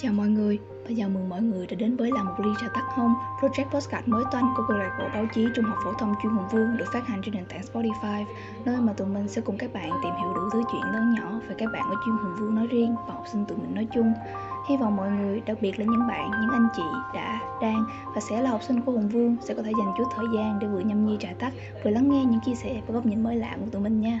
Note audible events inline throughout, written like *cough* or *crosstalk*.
Chào mọi người và chào mừng mọi người đã đến với là một ly trà tắt hông Project Postcard mới toanh của câu lạc bộ báo chí Trung học phổ thông chuyên Hùng Vương được phát hành trên nền tảng Spotify nơi mà tụi mình sẽ cùng các bạn tìm hiểu đủ thứ chuyện lớn nhỏ về các bạn ở chuyên Hùng Vương nói riêng và học sinh tụi mình nói chung. Hy vọng mọi người, đặc biệt là những bạn, những anh chị đã, đang và sẽ là học sinh của Hùng Vương sẽ có thể dành chút thời gian để vừa nhâm nhi trà tắt vừa lắng nghe những chia sẻ và góc nhìn mới lạ của tụi mình nha.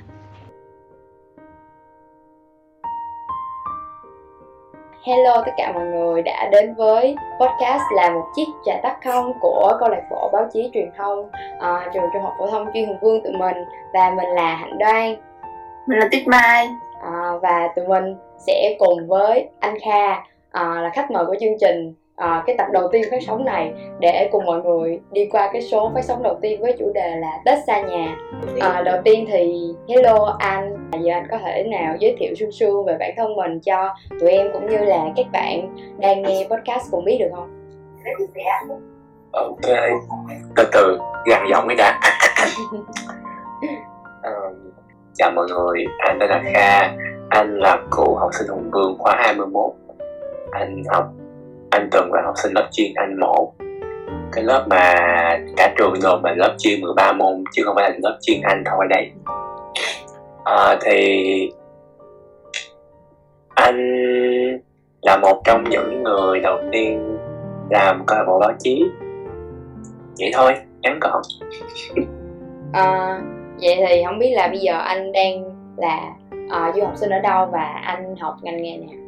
Hello tất cả mọi người đã đến với podcast là một chiếc trà tắt không của câu lạc bộ báo chí truyền thông uh, trường trung học phổ thông chuyên Hùng Vương tụi mình. Và mình là Hạnh Đoan. Mình là Tuyết Mai. Uh, và tụi mình sẽ cùng với anh Kha uh, là khách mời của chương trình uh, cái tập đầu tiên phát sóng này để cùng mọi người đi qua cái số phát sóng đầu tiên với chủ đề là Tết xa nhà. Uh, đầu tiên thì hello anh, giờ anh có thể nào giới thiệu sương sương về bản thân mình cho tụi em cũng như là các bạn đang nghe podcast cùng biết được không? Ok, từ từ gằn giọng mới đã. uh, *laughs* chào mọi người, anh tên là Kha, anh là cựu học sinh Hùng Vương khóa 21 Anh học anh từng là học sinh lớp chuyên Anh một. Cái lớp mà cả trường rồi mà lớp chuyên 13 môn chứ không phải là lớp chuyên Anh thôi đây. À, thì anh là một trong những người đầu tiên làm câu lạc bộ báo chí. Vậy thôi ngắn gọn. À, *laughs* vậy thì không biết là bây giờ anh đang là uh, du học sinh ở đâu và anh học ngành nghề nào?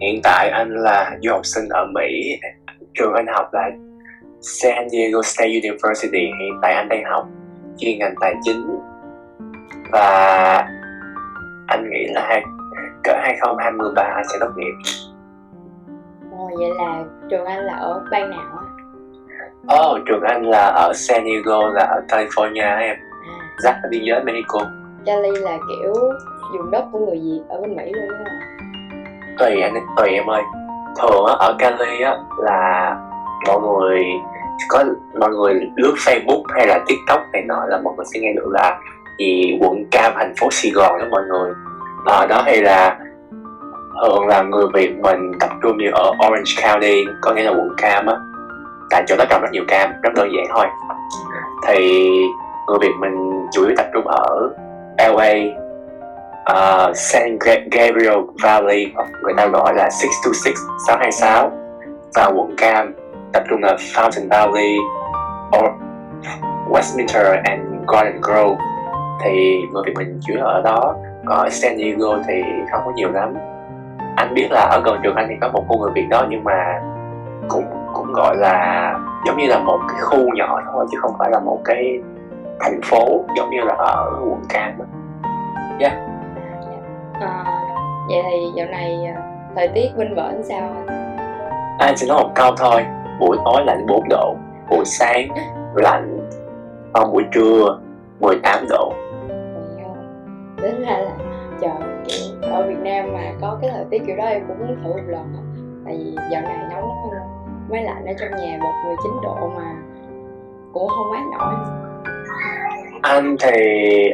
Hiện tại anh là du học sinh ở Mỹ trường anh học là San Diego State University hiện tại anh đang học chuyên ngành tài chính và anh nghĩ là hai, cỡ 2023 anh sẽ tốt nghiệp Ồ, vậy là trường anh là ở bang nào á? Ồ, oh, trường anh là ở San Diego là ở California em à. giáp biên giới Mexico Cali là kiểu vùng đất của người Việt ở bên Mỹ luôn đúng không? Tùy anh tùy em ơi. Thường á, ở Cali á là mọi người có mọi người lướt Facebook hay là TikTok này nọ là mọi người sẽ nghe được là gì quận cam thành phố Sài Gòn đó mọi người. Ở đó hay là thường là người Việt mình tập trung nhiều ở Orange County có nghĩa là quận cam á. Tại chỗ đó trồng rất nhiều cam rất đơn giản thôi. Thì người Việt mình chủ yếu tập trung ở LA uh, San Gabriel Valley người ta gọi là 626 626 và quận Cam tập trung là Fountain Valley or Westminster and Garden Grove. Thì người Việt mình chủ ở đó còn ở San Diego thì không có nhiều lắm. Anh biết là ở gần trường anh thì có một khu người Việt đó nhưng mà cũng cũng gọi là giống như là một cái khu nhỏ thôi chứ không phải là một cái thành phố giống như là ở quận Cam đó. Yeah dạ à, vậy thì dạo này à, thời tiết bên bển sao? Anh chỉ nói một câu thôi buổi tối lạnh 4 độ buổi sáng *laughs* lạnh còn buổi trưa 18 độ. Đến ra là trời ở Việt Nam mà có cái thời tiết kiểu đó em cũng muốn thử một lần tại vì dạo này nóng lắm máy lạnh ở trong nhà bật 19 độ mà cũng không mát nổi. Anh thì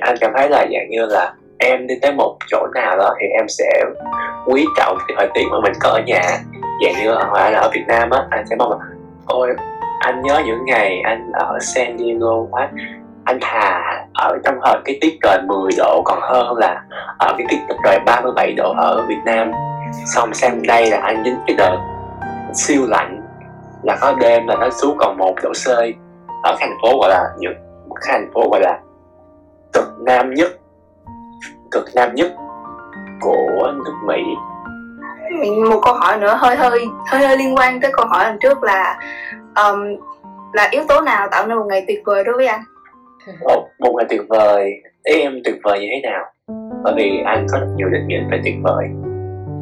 anh cảm thấy là dạng như là em đi tới một chỗ nào đó thì em sẽ quý trọng cái thời tiết mà mình có ở nhà. Dạng như ở là ở Việt Nam á, anh sẽ mong là, ôi, anh nhớ những ngày anh ở San Diego quá. Anh thà ở trong thời cái tiết trời 10 độ còn hơn là ở cái tiết trời 37 độ ở Việt Nam. Xong sang đây là anh dính cái đợt siêu lạnh, là có đêm là nó xuống còn một độ C. Ở thành phố gọi là, những thành phố gọi là cực nam nhất cực nam nhất của nước Mỹ. Một câu hỏi nữa hơi hơi hơi hơi liên quan tới câu hỏi lần trước là um, là yếu tố nào tạo nên một ngày tuyệt vời đối với anh? Một, một ngày tuyệt vời. Ý em tuyệt vời như thế nào? Bởi vì anh có rất nhiều định nghĩa về tuyệt vời.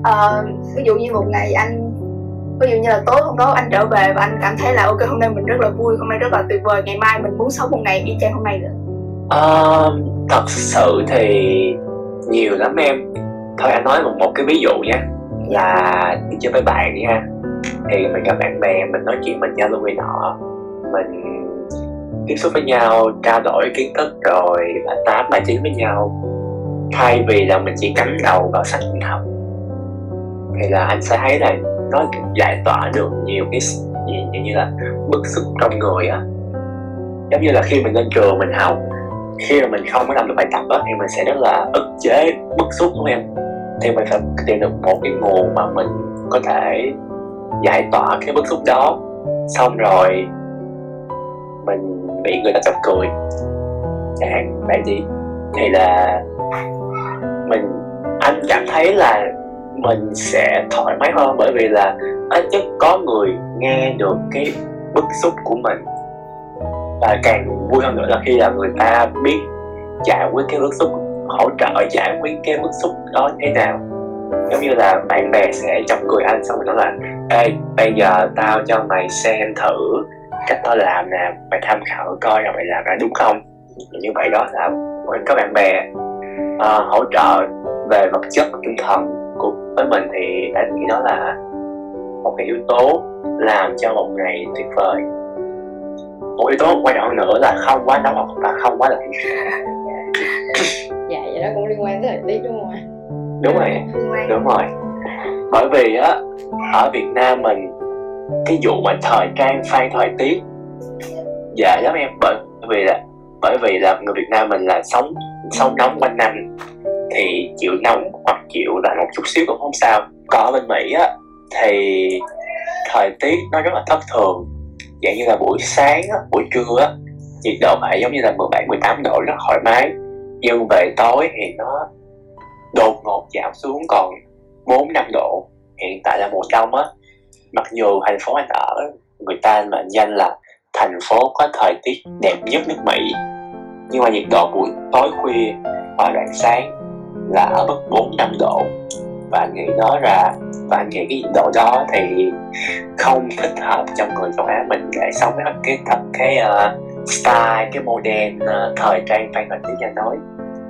Uh, ví dụ như một ngày anh ví dụ như là tối hôm đó anh trở về và anh cảm thấy là ok hôm nay mình rất là vui hôm nay rất là tuyệt vời ngày mai mình muốn sống một ngày y chang hôm nay nữa. Uh, thật sự thì nhiều lắm em. Thôi anh nói một một cái ví dụ nhé, là đi chơi với bạn nha. Thì mình gặp bạn bè mình nói chuyện mình giao lưu người nọ. Mình tiếp xúc với nhau trao đổi kiến thức rồi và tám bài chính với nhau. Thay vì là mình chỉ cắm đầu vào sách mình học thì là anh sẽ thấy là nó giải tỏa được nhiều cái gì như, như là bức xúc trong người á. Giống như là khi mình lên trường mình học khi mà mình không có làm được bài tập á, thì mình sẽ rất là ức chế, bức xúc của em? Thì mình phải tìm được một cái nguồn mà mình có thể giải tỏa cái bức xúc đó. Xong rồi mình bị người ta chọc cười. Chẳng hạn vậy đi thì là mình, anh cảm thấy là mình sẽ thoải mái hơn bởi vì là ít nhất có người nghe được cái bức xúc của mình và càng vui hơn nữa là khi là người ta biết giải quyết cái bức xúc hỗ trợ giải quyết cái bức xúc đó thế nào. Giống như là bạn bè sẽ chọc cười anh xong rồi nói là ê bây giờ tao cho mày xem thử cách tao làm nè mày tham khảo coi là mày làm ra đúng không? Như vậy đó là có bạn bè uh, hỗ trợ về vật chất tinh thần của với mình thì anh nghĩ đó là một cái yếu tố làm cho một ngày tuyệt vời một yếu tố quan trọng nữa là không quá nóng hoặc là không quá lạnh *laughs* dạ vậy đó cũng liên quan tới thời tiết đúng không ạ? Đúng rồi đúng rồi. Bởi vì á ở Việt Nam mình cái vụ mà thời trang phan thời tiết dễ lắm em bởi vì là bởi vì là người Việt Nam mình là sống sống nóng quanh năm thì chịu nóng hoặc chịu là một chút xíu cũng không sao. Còn ở bên Mỹ á thì thời tiết nó rất là thất thường dạng như là buổi sáng á, buổi trưa á nhiệt độ phải giống như là 17 18 độ rất thoải mái. Nhưng về tối thì nó đột ngột giảm xuống còn 4 5 độ. Hiện tại là mùa đông á mặc dù thành phố anh ở người ta mệnh danh là thành phố có thời tiết đẹp nhất nước Mỹ nhưng mà nhiệt độ buổi tối khuya và đoạn sáng là ở mức 4 5 độ và anh nghĩ là và anh nghĩ cái nhiệt độ đó thì không thích hợp cho người châu Á mình để sống với cái thật cái uh, style cái model uh, thời trang fan hình như anh nói.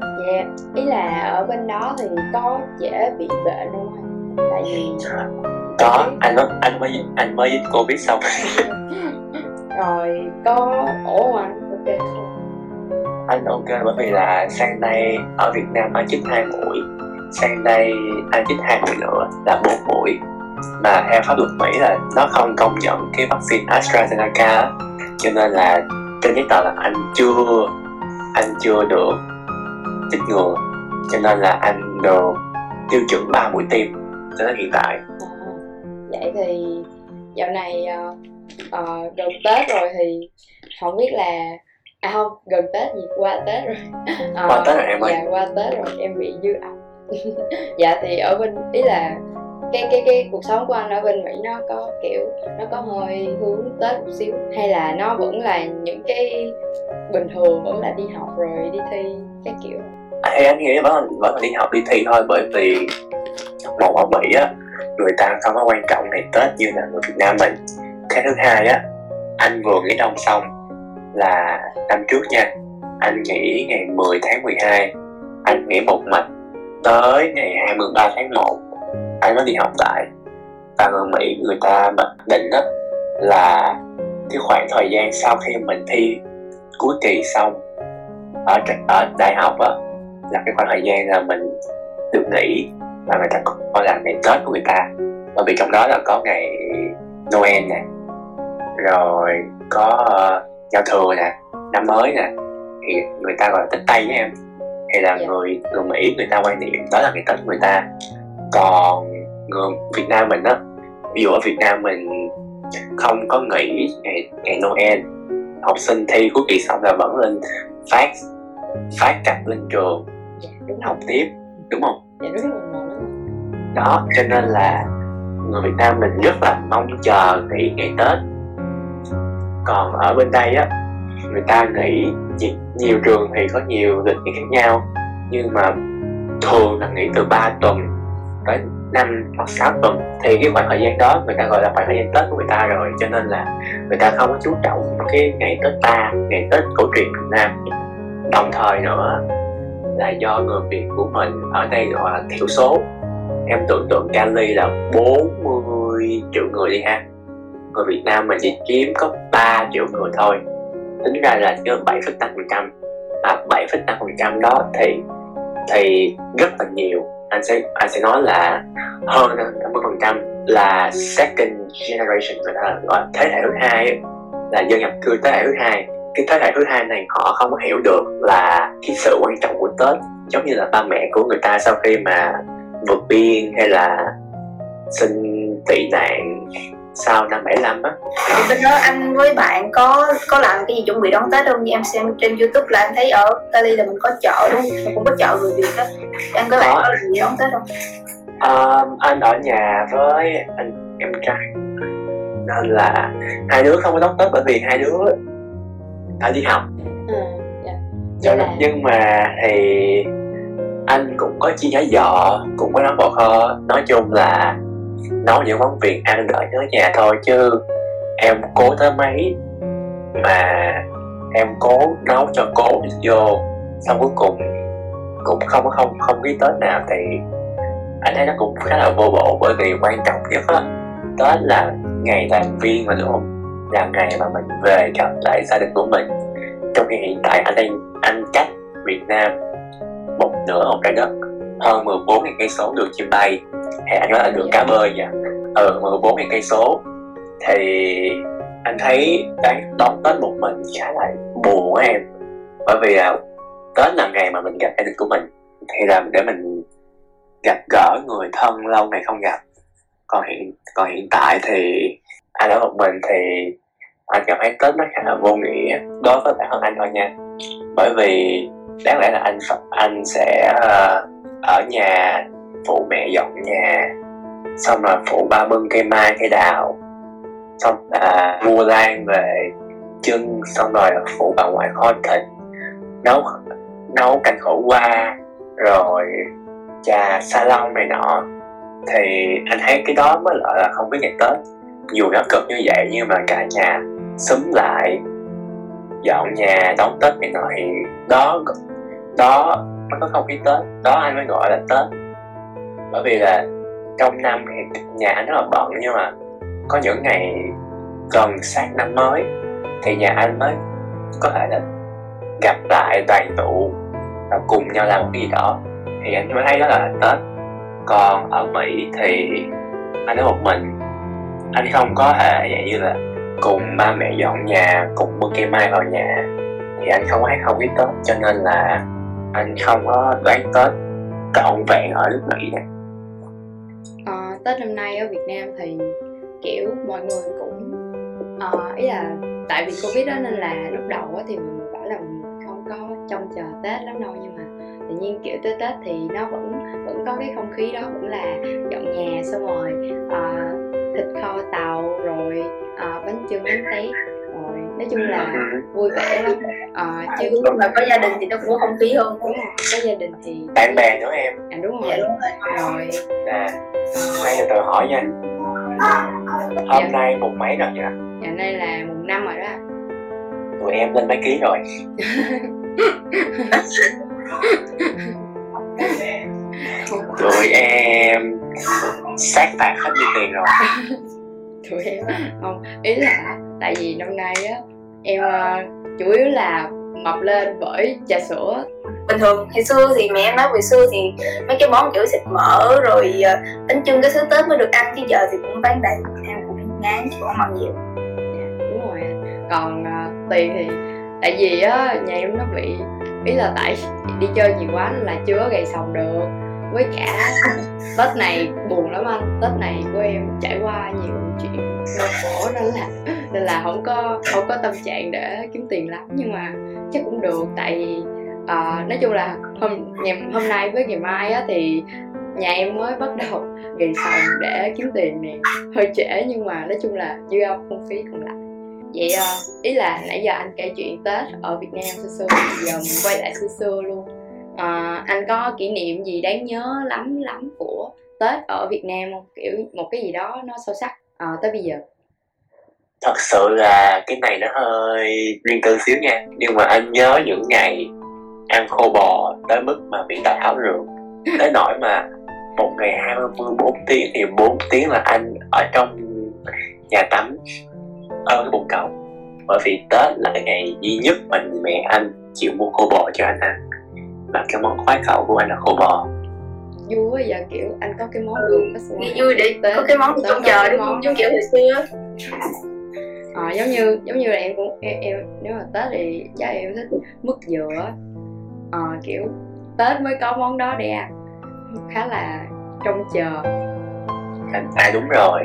Dạ yeah. ý là ở bên đó thì có dễ bị bệnh không anh tại vì có anh mới anh mới anh mới dính covid xong. *laughs* Rồi có ổn không anh ok. Anh ok bởi vì là sang đây ở Việt Nam anh chích hai mũi sang đây anh chích hai mũi nữa là bốn mũi. Mà theo pháp luật Mỹ là nó không công nhận cái vaccine AstraZeneca cho nên là trên giấy tờ là anh chưa anh chưa được chích ngừa. Cho nên là anh được tiêu chuẩn ba mũi tiêm cho đến hiện tại. À, vậy thì dạo này uh, gần Tết rồi thì không biết là à không gần Tết gì qua Tết rồi. Uh, qua Tết rồi em ơi. dạ qua Tết rồi em bị dư ẩm *laughs* dạ thì ở bên ý là cái cái cái cuộc sống của anh ở bên Mỹ nó có kiểu nó có hơi hướng Tết một xíu hay là nó vẫn là những cái bình thường vẫn là đi học rồi đi thi các kiểu? À, hay anh nghĩ vẫn là, vẫn là đi học đi thi thôi bởi vì một ở Mỹ á người ta không có quan trọng ngày Tết như là người Việt Nam mình. Cái thứ hai á anh vừa nghỉ đông xong là năm trước nha anh nghỉ ngày 10 tháng 12 anh nghỉ một mình tới ngày 23 tháng 1 anh mới đi học lại và người Mỹ. Người ta mặc định đó là cái khoảng thời gian sau khi mình thi cuối kỳ xong ở ở đại học á là cái khoảng thời gian là mình được nghỉ và người ta coi là ngày Tết của người ta. Bởi vì trong đó là có ngày Noel nè rồi có uh, giao thừa nè năm mới nè. Thì người ta gọi là tết tây với em thì là. Dạ. người người mỹ người ta quan niệm đó là ngày tết người ta còn người việt nam mình á ví dụ ở việt nam mình không có nghỉ ngày ngày noel học sinh thi cuối kỳ xong là vẫn lên phát phát cặp lên trường dạ, đúng học tiếp đúng không dạ, đúng rồi. đó cho nên là người Việt Nam mình rất là mong chờ nghỉ ngày Tết còn ở bên đây á người ta nghỉ nhiều trường thì có nhiều lịch nghỉ khác nhau, nhưng mà thường là nghỉ từ 3 tuần tới 5 hoặc 6 tuần. Thì cái khoảng thời gian đó người ta gọi là khoảng thời gian Tết của người ta rồi, cho nên là người ta không có chú trọng cái ngày Tết ta, ngày Tết cổ truyền Việt Nam. Đồng thời nữa là do người Việt của mình ở đây gọi là thiểu số. Em tưởng tượng Cali là 40 triệu người đi ha. Người Việt Nam mình chỉ chiếm có 3 triệu người thôi tính ra là chưa bảy phần trăm. Và 7,5 phần trăm đó thì thì rất là nhiều. Anh sẽ anh sẽ nói là hơn 50 phần trăm là second generation người ta gọi thế hệ thứ hai là dân nhập cư thế hệ thứ hai. Cái thế hệ thứ hai này họ không hiểu được là cái sự quan trọng của tết giống như là ba mẹ của người ta sau khi mà vượt biên hay là sinh tị nạn sau năm 75 á? Thì bên đó anh với bạn có có làm cái gì chuẩn bị đón tết không? Như em xem trên youtube là anh thấy ở Cali là mình có chợ đúng không? Mình cũng có chợ người việt thì anh với bạn có. làm gì đón tết không? Um, anh ở nhà với anh em trai. Nên là hai đứa không có đón tết bởi vì hai đứa phải đi học. Ừ, dạ. cho nên là nhưng mà thì anh cũng có chi nhánh giò cũng có nấu bò kho. Nói chung là nấu những món việt ăn đợi nhớ nhà thôi chứ em cố tới mấy mà em cố nấu cho cố vô. Xong cuối cùng cũng không không không ký tết nào thì anh thấy nó cũng khá là vô bổ bởi vì quan trọng nhất á tết là ngày đoàn viên mà, đúng không? Là ngày mà mình về gặp lại gia đình của mình. Trong khi hiện tại anh đang anh cách Việt Nam một nửa một trái đất hơn 14 nghìn cây số đường chim bay thì anh nói là đường cá bơi nha. Ừ 14 nghìn cây số. Thì anh thấy đáng đón Tết một mình khá là buồn á em. Bởi vì là Tết là ngày mà mình gặp gia đình của mình. Thì là để mình gặp gỡ người thân lâu ngày không gặp. Còn hiện còn hiện tại thì anh ở một mình thì anh cảm thấy Tết nó khá là vô nghĩa đối với bản thân anh thôi nha. Bởi vì đáng lẽ là anh anh sẽ ờ, ở nhà, phụ mẹ dọn nhà, xong rồi phụ ba bưng cây mai, cây đào, xong là mua lan về trưng xong rồi phụ bà ngoại kho thịt, nấu nấu canh khổ qua, rồi trà, salon này nọ. Thì anh thấy cái đó mới gọi là không có ngày tết. Dù nó cực như vậy, nhưng mà cả nhà xúm lại, dọn nhà, đón tết này nọ thì đó đó nó có không khí tết đó anh mới gọi là tết bởi vì là trong năm thì nhà anh rất là bận, nhưng mà có những ngày gần sát năm mới thì nhà anh mới có thể là gặp lại đoàn tụ và cùng nhau làm một cái gì đó. Thì anh mới thấy đó là tết. Còn ở mỹ thì anh ở một mình, anh không có thể vậy như là cùng ba mẹ dọn nhà, cùng mua cây mai vào nhà. Thì anh không có thấy không khí tết, cho nên là anh không có đoán tết trọn vẹn ở nước mỹ này. À, Tết năm nay ở Việt Nam thì kiểu mọi người cũng à, ý là tại vì Covid đó nên là lúc đầu thì mọi người bảo là mình không có trông chờ Tết lắm đâu nhưng mà tự nhiên kiểu tới Tết thì nó vẫn vẫn có cái không khí đó vẫn là dọn nhà xong rồi à, thịt kho tàu rồi à, bánh chưng bánh tét nói chung là vui vẻ lắm. Ờ, chứ chứ lúc mà có gia đình thì nó cũng không khí hơn. Đúng rồi có gia đình thì bạn bè nữa em. À, đúng rồi. Dạ đúng rồi. Rồi. Nè nay từ từ hỏi nha. Hôm nay mùng mấy rồi nhỉ ngày nay là mùng năm rồi đó. Tụi em lên mấy ký rồi? *laughs* Tụi em sát phạt hết như tiền rồi? Tụi em không ý là tại vì năm nay á em ờ, chủ yếu là mập lên bởi trà sữa. Bình thường hồi xưa thì mẹ em nói hồi xưa thì mấy cái món kiểu thịt mỡ rồi ờ, bánh chưng cái thứ tết mới được ăn chứ giờ thì cũng bán đầy em cũng ngán chứ không ăn nhiều. Đúng rồi còn ờ, tiền thì tại vì á nhà em nó bị ý là tại đi chơi nhiều quá là chưa có gầy sòng được. Với cả *laughs* tết này buồn lắm anh. Tết này của em trải qua nhiều chuyện đau khổ nên là nên là không có không có tâm trạng để kiếm tiền lắm nhưng mà chắc cũng được. Tại vì uh, nói chung là hôm ngày hôm nay với ngày mai á thì nhà em mới bắt đầu *laughs* gầy sòng để kiếm tiền nè. Hơi trễ nhưng mà nói chung là dư âm không phí còn lại vậy uh, ý là nãy giờ anh kể chuyện tết ở việt nam xưa xưa thì giờ mình quay lại xưa xưa luôn. Uh, anh có kỷ niệm gì đáng nhớ lắm lắm của tết ở việt nam không? Kiểu một cái gì đó nó sâu sắc. Uh, tới bây giờ thật sự là cái này nó hơi riêng tư xíu nha. Nhưng mà anh nhớ những ngày ăn khô bò tới mức mà bị tạt áo rượt tới nỗi mà một ngày 24 tiếng thì 4 tiếng là anh ở trong nhà tắm ở cái bồn cầu bởi vì Tết là cái ngày duy nhất mà mẹ anh chịu mua khô bò cho anh ăn. Và cái món khoái khẩu của anh là khô bò. Vui quá giờ kiểu anh có cái món đường nghĩ vui để Tết- có cái món trong có chờ đúng không giống kiểu hồi xưa ờ, giống như giống như là em cũng em, em nếu mà tết thì chắc em thích mứt dừa ờ, kiểu tết mới có món đó để ăn khá là trông chờ. Anh à đúng rồi.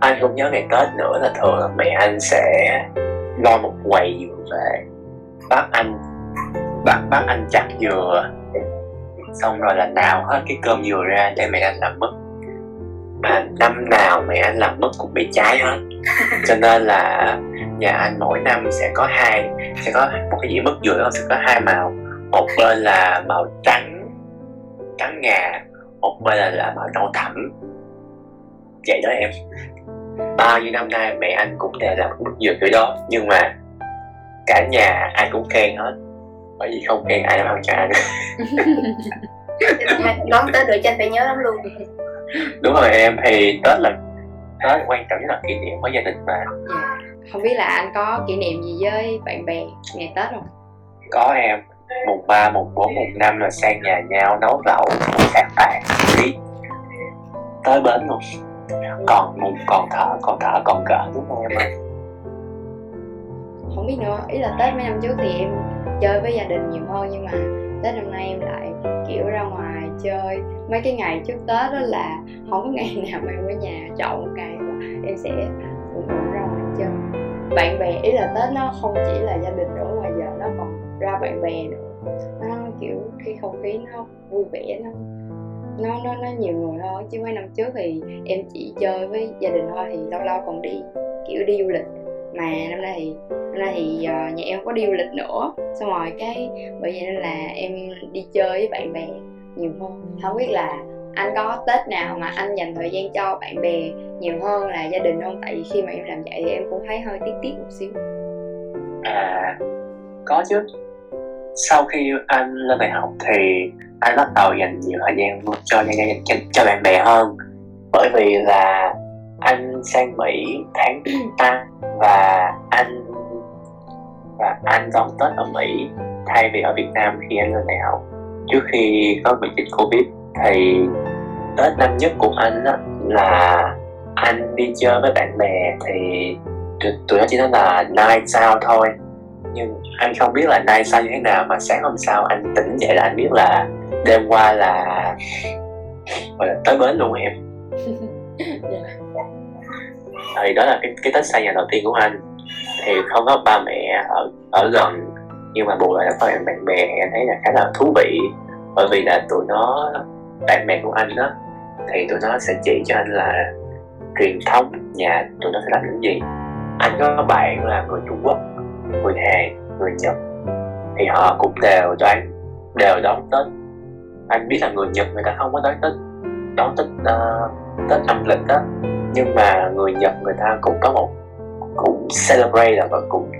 Anh cũng nhớ ngày tết nữa là thường là mẹ anh sẽ lo một quầy dừa về bác anh bác bác anh chặt dừa. Xong rồi là đào hết cái cơm dừa ra để mẹ anh làm mứt mà năm nào mẹ anh làm mứt cũng bị cháy hết. *laughs* Cho nên là nhà anh mỗi năm sẽ có hai sẽ có một cái dĩa mứt dừa đó sẽ có hai màu. Một bên là màu trắng trắng ngà một bên là, là màu nâu thẳm vậy đó em. Bao nhiêu năm nay mẹ anh cũng đều làm mứt dừa kiểu đó nhưng mà cả nhà ai cũng khen hết. Bởi vì không khen ai làm ăn cho anh đón *laughs* tới được cho anh phải nhớ lắm luôn đúng rồi em thì tết là tết quan trọng nhất là kỷ niệm với gia đình mà. Dạ. không biết là anh có kỷ niệm gì với bạn bè ngày tết không? Có em mùng 3, mùng 4, mùng 5 là sang nhà nhau nấu lẩu phát tàn đi tới bến luôn. Còn mùng còn thở còn thở còn cỡ đúng không em không biết nữa ý là tết mấy năm trước thì em chơi với gia đình nhiều hơn nhưng mà tết năm nay em lại kiểu ra ngoài chơi. Mấy cái ngày trước tết đó là không có ngày *laughs* nào mà em ở nhà chọn một ngày mà em sẽ cũng ra ngoài chơi. Bạn bè ý là tết nó không chỉ là gia đình nữa mà giờ nó còn ra bạn bè nữa. Nó kiểu cái không khí nó vui vẻ nó nó nó nó nhiều người hơn. Chứ mấy năm trước thì em chỉ chơi với gia đình thôi thì lâu lâu còn đi kiểu đi du lịch. Mà năm nay thì năm nay thì uh, nhà em không có đi du lịch nữa. Xong rồi cái bởi vậy nên là em đi chơi với bạn bè nhiều hơn. Không biết là anh có tết nào mà anh dành thời gian cho bạn bè nhiều hơn là gia đình không? Tại vì khi mà em làm vậy thì em cũng thấy hơi tiếc tiếc một xíu. À có chứ. Sau khi anh lên đại học thì anh bắt đầu dành nhiều thời gian cho cho, cho, bạn bè hơn. Bởi vì là anh sang Mỹ tháng 8 và anh và anh đón Tết ở Mỹ. Thay vì ở Việt Nam khi anh lên đại học trước khi có bị dịch Covid thì Tết năm nhất của anh á, là anh đi chơi với bạn bè thì tụi, tụi nó chỉ nói là night out thôi. Nhưng anh không biết là night out như thế nào mà sáng hôm sau anh tỉnh dậy là anh biết là đêm qua là gọi là tới bến luôn em. *laughs* Thì đó là cái cái tết xa nhà đầu tiên của anh. Thì không có ba mẹ ở ở gần nhưng mà bù lại là có bạn bạn bè em thấy là khá là thú vị. Bởi vì là tụi nó bạn bè của anh đó thì tụi nó sẽ chỉ cho anh là truyền thống nhà tụi nó sẽ làm những gì. Anh có bạn là người Trung Quốc người Hàn người Nhật thì họ cũng đều cho anh đều đón Tết. Anh biết là người Nhật người ta không có đón Tết đón Tết uh, Tết âm lịch đó nhưng mà người Nhật người ta cũng có một cũng celebrate là và cũng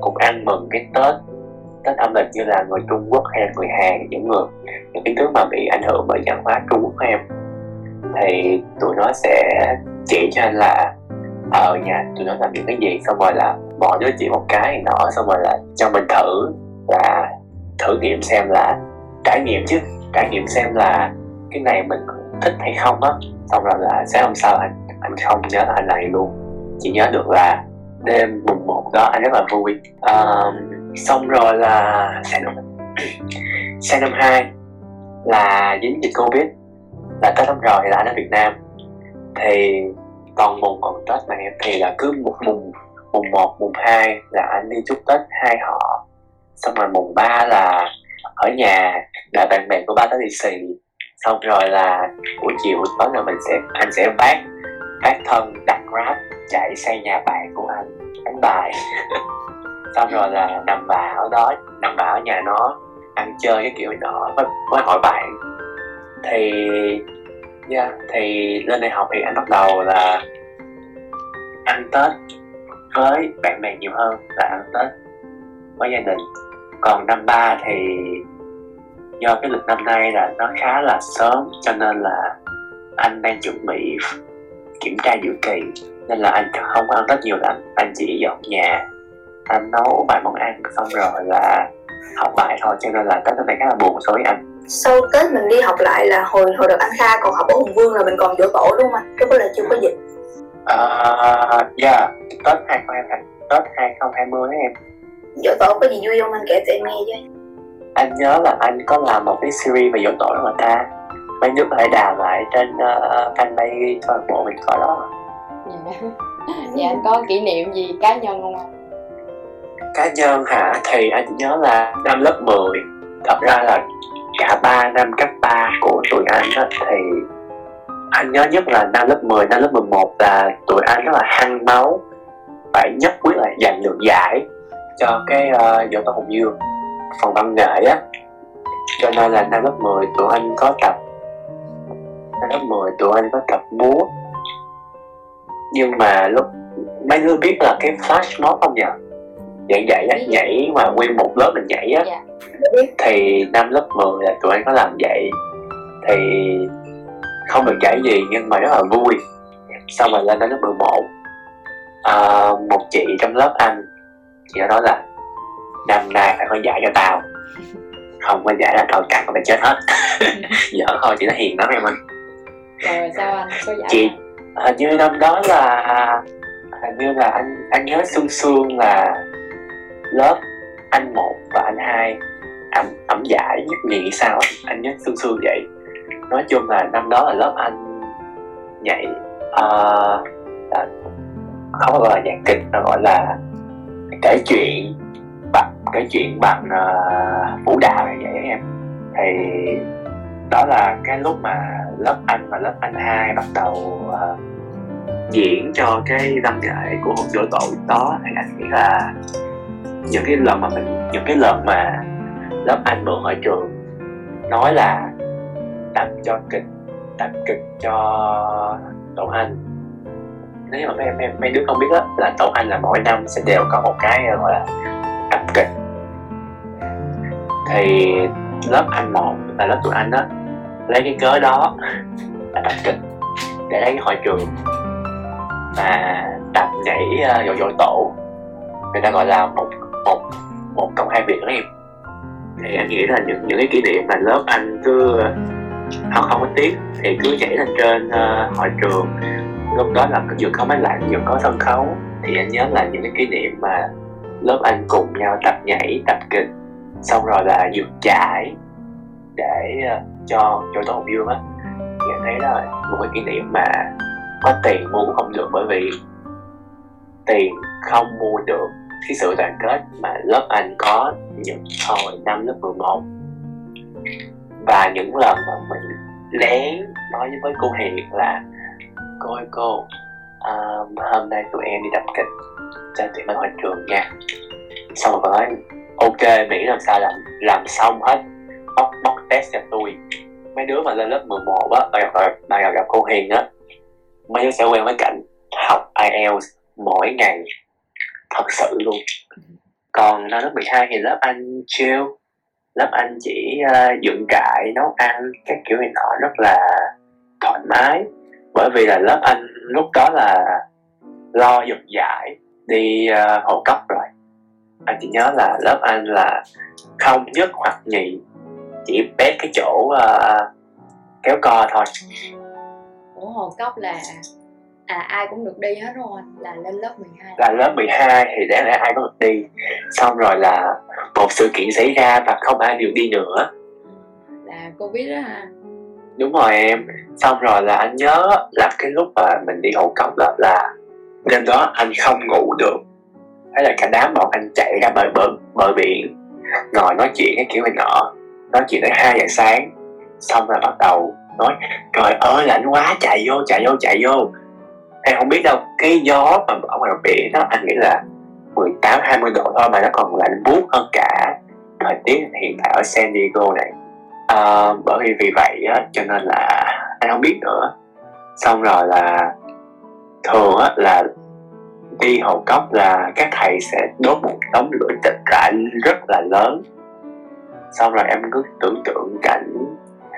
cũng ăn mừng cái Tết. Tết âm lịch như là người Trung Quốc hay là người Hàn những người những cái thứ mà bị ảnh hưởng bởi văn hóa Trung Quốc em thì tụi nó sẽ chỉ cho anh là ở nhà tụi nó làm những cái gì? Xong rồi là bỏ đứa chỉ một cái này nọ xong rồi là cho mình thử là thử nghiệm xem là trải nghiệm chứ trải nghiệm xem là cái này mình thích hay không á. Xong rồi là sáng hôm sau anh anh không nhớ anh này luôn chỉ nhớ được là đêm mùng một đó anh rất là vui. Um, xong rồi là sang năm *clears throat* sang năm hai là dính dịch covid. Là tết năm rồi là anh ở việt nam. Thì còn mùng, còn tết mà em, thì là cứ một mùng mùng một, mùng hai là anh đi chúc tết hai họ. Xong rồi mùng ba là ở nhà, đợi bạn bè của ba tới đi xì. Xong rồi là buổi chiều, buổi tối là mình sẽ, anh sẽ vác vác thân, đặt grab, chạy sang nhà bạn của anh, đánh bài. *laughs* xong rồi là nằm bà ở đó nằm bà ở nhà nó ăn chơi cái kiểu đó với, với hội bạn. Thì yeah, thì lên đại học thì anh bắt đầu là ăn tết với bạn bè nhiều hơn là ăn tết với gia đình. Còn năm ba thì do cái lịch năm nay là nó khá là sớm cho nên là anh đang chuẩn bị kiểm tra dự kỳ nên là anh không ăn tết nhiều lắm anh chỉ dọn nhà anh nấu vài món ăn xong rồi là học bài thôi cho nên là tết năm nay khá là buồn so với anh. Sau tết mình đi học lại là hồi hồi đợt anh kha còn học ở hùng vương là mình còn dỗ tổ đúng không anh lúc đó là chưa có dịch. Uh, yeah tết 2020 tết 2020 đấy em. Dỗ tổ có gì vui không? Anh kể cho em nghe chứ. Anh nhớ là anh có làm một cái series về dỗ tổ mà ta. Mấy nước lại đào lại trên uh, fanpage toàn bộ mình có đó. Dạ. *laughs* Dạ anh có kỷ niệm gì cá nhân không anh cá nhân hả? Thì anh nhớ là năm lớp 10 thật ra là cả ba năm cấp 3 của tụi anh đó, thì anh nhớ nhất là năm lớp 10, năm lớp 11 là tụi anh rất là hăng máu phải nhất quyết là giành được giải cho cái uh, dỗ tổ hùng dương phòng văn nghệ á. Cho nên là năm lớp 10 tụi anh có tập năm lớp 10 tụi anh có tập múa. Nhưng mà lúc mấy đứa biết là cái flash mob không nhỉ? Dạng dạy á nhảy mà nguyên một lớp mình nhảy á. Dạ. thì năm lớp 10 là tụi anh có làm vậy. Thì không được giải gì nhưng mà rất là vui. Xong rồi lên đến lớp 11 à, một chị trong lớp anh chị nói là năm nay phải có giải cho tao. Không có giải là tao cặn mày chết hết. *laughs* Dở thôi chị nó hiền lắm em ơi. Rồi sao anh? Có giải chị hình như năm đó là hình như là anh anh nhớ sương sương là lớp anh một và anh hai. Ẩm ẩm giải nhất nhì sao anh nhớ sương sương vậy. Nói chung là năm đó là lớp anh nhảy uh, là không gọi là nhạc kịch mà gọi là kể chuyện bằng kể chuyện bằng uh, vũ đạo này vậy em. Thì đó là cái lúc mà lớp anh và lớp anh hai bắt đầu uh, diễn cho cái văn nghệ của một dỗ tội đó. Thì anh nghĩ là những cái lần mà mình, những cái lần mà lớp anh mượn ở trường, nói là tập cho kịch, tập kịch cho tổ anh nếu mà mấy mấy mấy đứa không biết đó là tổ anh là mỗi năm sẽ đều có một cái gọi là tập kịch. Thì lớp anh một là lớp tụi anh đó lấy cái cớ đó *laughs* là tập kịch để lấy cái hội trường mà tập nhảy à, dội dội tổ. Người ta gọi là một một một trong hai việc đó em. Thì anh nghĩ là những những cái kỷ niệm mà lớp anh cứ không không có tiếc thì cứ nhảy lên trên uh, hội trường. Lúc đó là vừa có máy lạnh vừa có sân khấu. Thì anh nhớ là những cái kỷ niệm mà lớp anh cùng nhau tập nhảy tập kịch xong rồi là vượt trải để uh, cho cho tổ hồng dương á. Thì anh thấy là một cái kỷ niệm mà có tiền mua cũng không được bởi vì tiền không mua được cái sự đoàn kết mà lớp anh có những hồi năm lớp 11 và những lần mà mình lén nói với cô Hiền là cô ơi cô um, hôm nay tụi em đi đập kịch cho tụi mình hoàn trường nha. Xong rồi nói ok miễn làm sao làm làm xong hết bóc bóc test cho tôi mấy đứa mà lên lớp 11 á mà gặp, mà gặp, gặp cô Hiền á mấy đứa sẽ quen với cảnh học IELTS mỗi ngày thật sự luôn. Còn năm lớp 12 thì lớp anh chill lớp anh chỉ uh, dựng trại nấu ăn các kiểu này nọ rất là thoải mái. Bởi vì là lớp anh lúc đó là lo dục giải đi ờ, uh, hồ cốc rồi. Anh chỉ nhớ là lớp anh là không nhất hoặc nhì chỉ bét cái chỗ uh, kéo co thôi. Ủa hồ cốc là à ai cũng được đi hết rồi là lên lớp 12 là lớp 12 thì đáng lẽ ai cũng được đi. Xong rồi là một sự kiện xảy ra và không ai được đi nữa. Là covid đó ha. Đúng rồi em. Xong rồi là anh nhớ là cái lúc mà mình đi hồ cốc đó là đêm đó anh không ngủ được. Thế là cả đám bọn anh chạy ra bờ bờ, bờ biển ngồi nói chuyện cái kiểu này nọ. Nói chuyện tới hai giờ sáng. Xong rồi bắt đầu nói trời ơi lạnh quá chạy vô chạy vô chạy vô em không biết đâu. Cái gió mà ở ngoài biển đó anh nghĩ là 18 20 độ thôi mà nó còn lạnh buốt hơn cả thời tiết hiện tại ở San Diego này. À, bởi vì vì vậy á cho nên là anh không biết nữa. Xong rồi là thường á là đi hồ cốc là các thầy sẽ đốt một đống lửa chật rảnh rất là lớn. Xong rồi em cứ tưởng tượng cảnh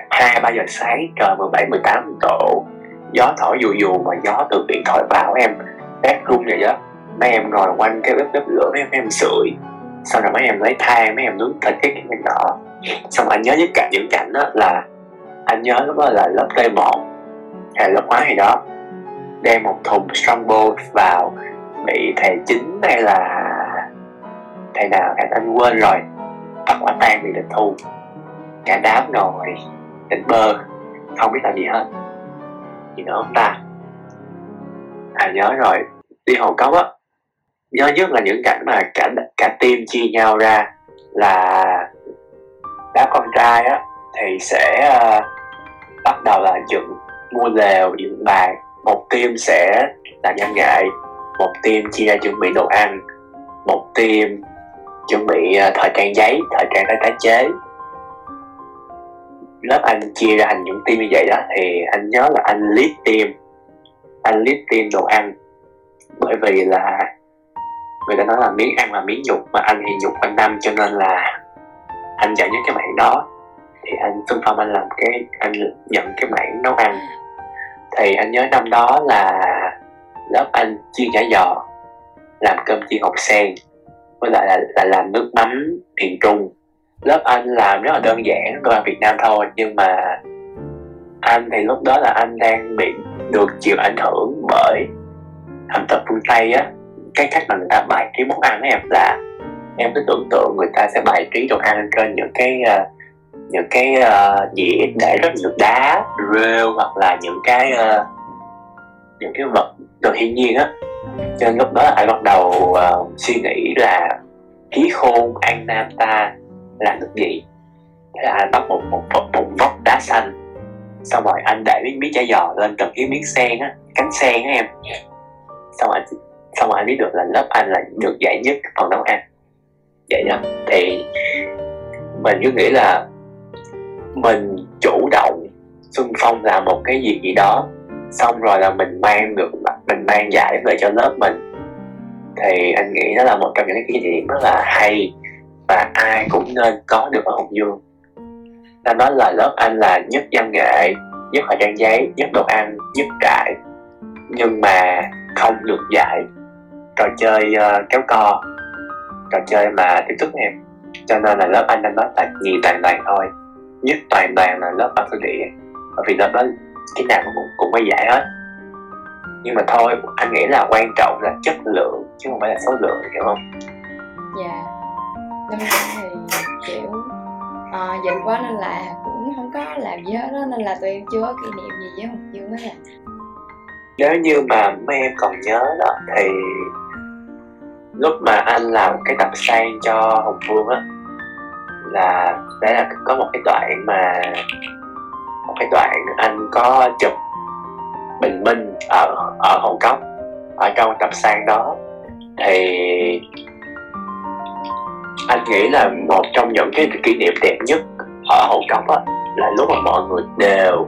hai ba giờ sáng trời 17 18 độ gió thổi dù dù mà gió từ điện thoại vào em rét run vậy đó. Mấy em ngồi quanh cái bếp bếp lửa mấy em, mấy em sưởi. Sau rồi mấy em lấy than mấy em nướng thịt cái cái nọ xong anh nhớ nhất cả những cảnh đó là anh nhớ lúc đó là lớp T1 hay lớp hóa hay đó. Đem một thùng Strongbow vào bị thầy chính hay là thầy nào thầy anh quên rồi bắt quả tang bị địch thu. Cả đám ngồi định bơ không biết làm gì hết gì nữa không ta? À nhớ rồi. Đi hồ cốc á nhớ nhất là những cảnh mà cả cả team chia nhau ra là đám con trai á thì sẽ uh, bắt đầu là dựng mua lều dựng bàn. Một team sẽ là nhân nghệ một team chia ra chuẩn bị đồ ăn một team chuẩn bị uh, thời trang giấy thời trang tái tái chế lớp anh chia ra thành những team như vậy đó thì anh nhớ là anh lead team. Anh lead team đồ ăn. Bởi vì là người ta nói là miếng ăn là miếng nhục mà anh thì nhục quanh năm cho nên là anh dạy nhất cái mảng đó. Thì anh xung phong anh làm cái anh nhận cái mảng nấu ăn. Thì anh nhớ năm đó là lớp anh chiên chả giò làm cơm chiên hột sen với lại là, là làm nước mắm miền trung lớp anh làm rất là đơn giản đồ việt nam thôi nhưng mà anh thì lúc đó là anh đang bị được chịu ảnh hưởng bởi ẩm thực phương tây á. Cái cách mà người ta bài trí món ăn em là em cứ tưởng tượng người ta sẽ bài trí đồ ăn trên những cái uh, những cái ờ, uh, dĩa để rất nhiều đá rêu hoặc là những cái uh, những cái vật từ thiên nhiên á. Cho nên lúc đó anh bắt đầu uh, suy nghĩ là khí khôn an nam ta làm được gì? Thế là anh bắt một một một, một vóc đá xanh. Xong rồi anh để miếng miếng chả giò lên cầm cái miếng sen á cánh sen á em. Xong rồi xong rồi anh biết được là lớp anh là được giải nhất phần nấu ăn. Vậy đó thì mình cứ nghĩ là mình chủ động xung phong làm một cái gì gì đó xong rồi là mình mang được mình mang giải về cho lớp mình. Thì anh nghĩ đó là một trong những cái kỷ niệm rất là hay và ai cũng nên có được ở Hồng Dương ta nói là lớp anh là nhất văn nghệ nhất thời trang giấy nhất đồ ăn nhất trại. Nhưng mà không được dạy. Trò chơi uh, kéo co. Trò chơi mà tiếp xúc em. Cho nên là lớp anh đang nói là nhì toàn đoàn thôi. Nhất toàn đoàn là lớp anh sư địa. Bởi vì lớp đó cái nào cũng cũng có giải hết. Nhưng mà thôi anh nghĩ là quan trọng là chất lượng chứ không phải là số lượng hiểu không? Dạ cho nên thì kiểu ờ, à, dịch quá nên là cũng không có làm gì hết đó nên là tụi em chưa có kỷ niệm gì với hồng dương hết à. Nếu như mà mấy em còn nhớ đó thì lúc mà anh làm cái tập sang cho hồng phương á là đấy là có một cái đoạn mà một cái đoạn anh có chụp bình minh ở ở Hồng cốc ở trong tập sang đó. Thì anh nghĩ là một trong những cái kỷ niệm đẹp nhất ở hồ cốc á là lúc mà mọi người đều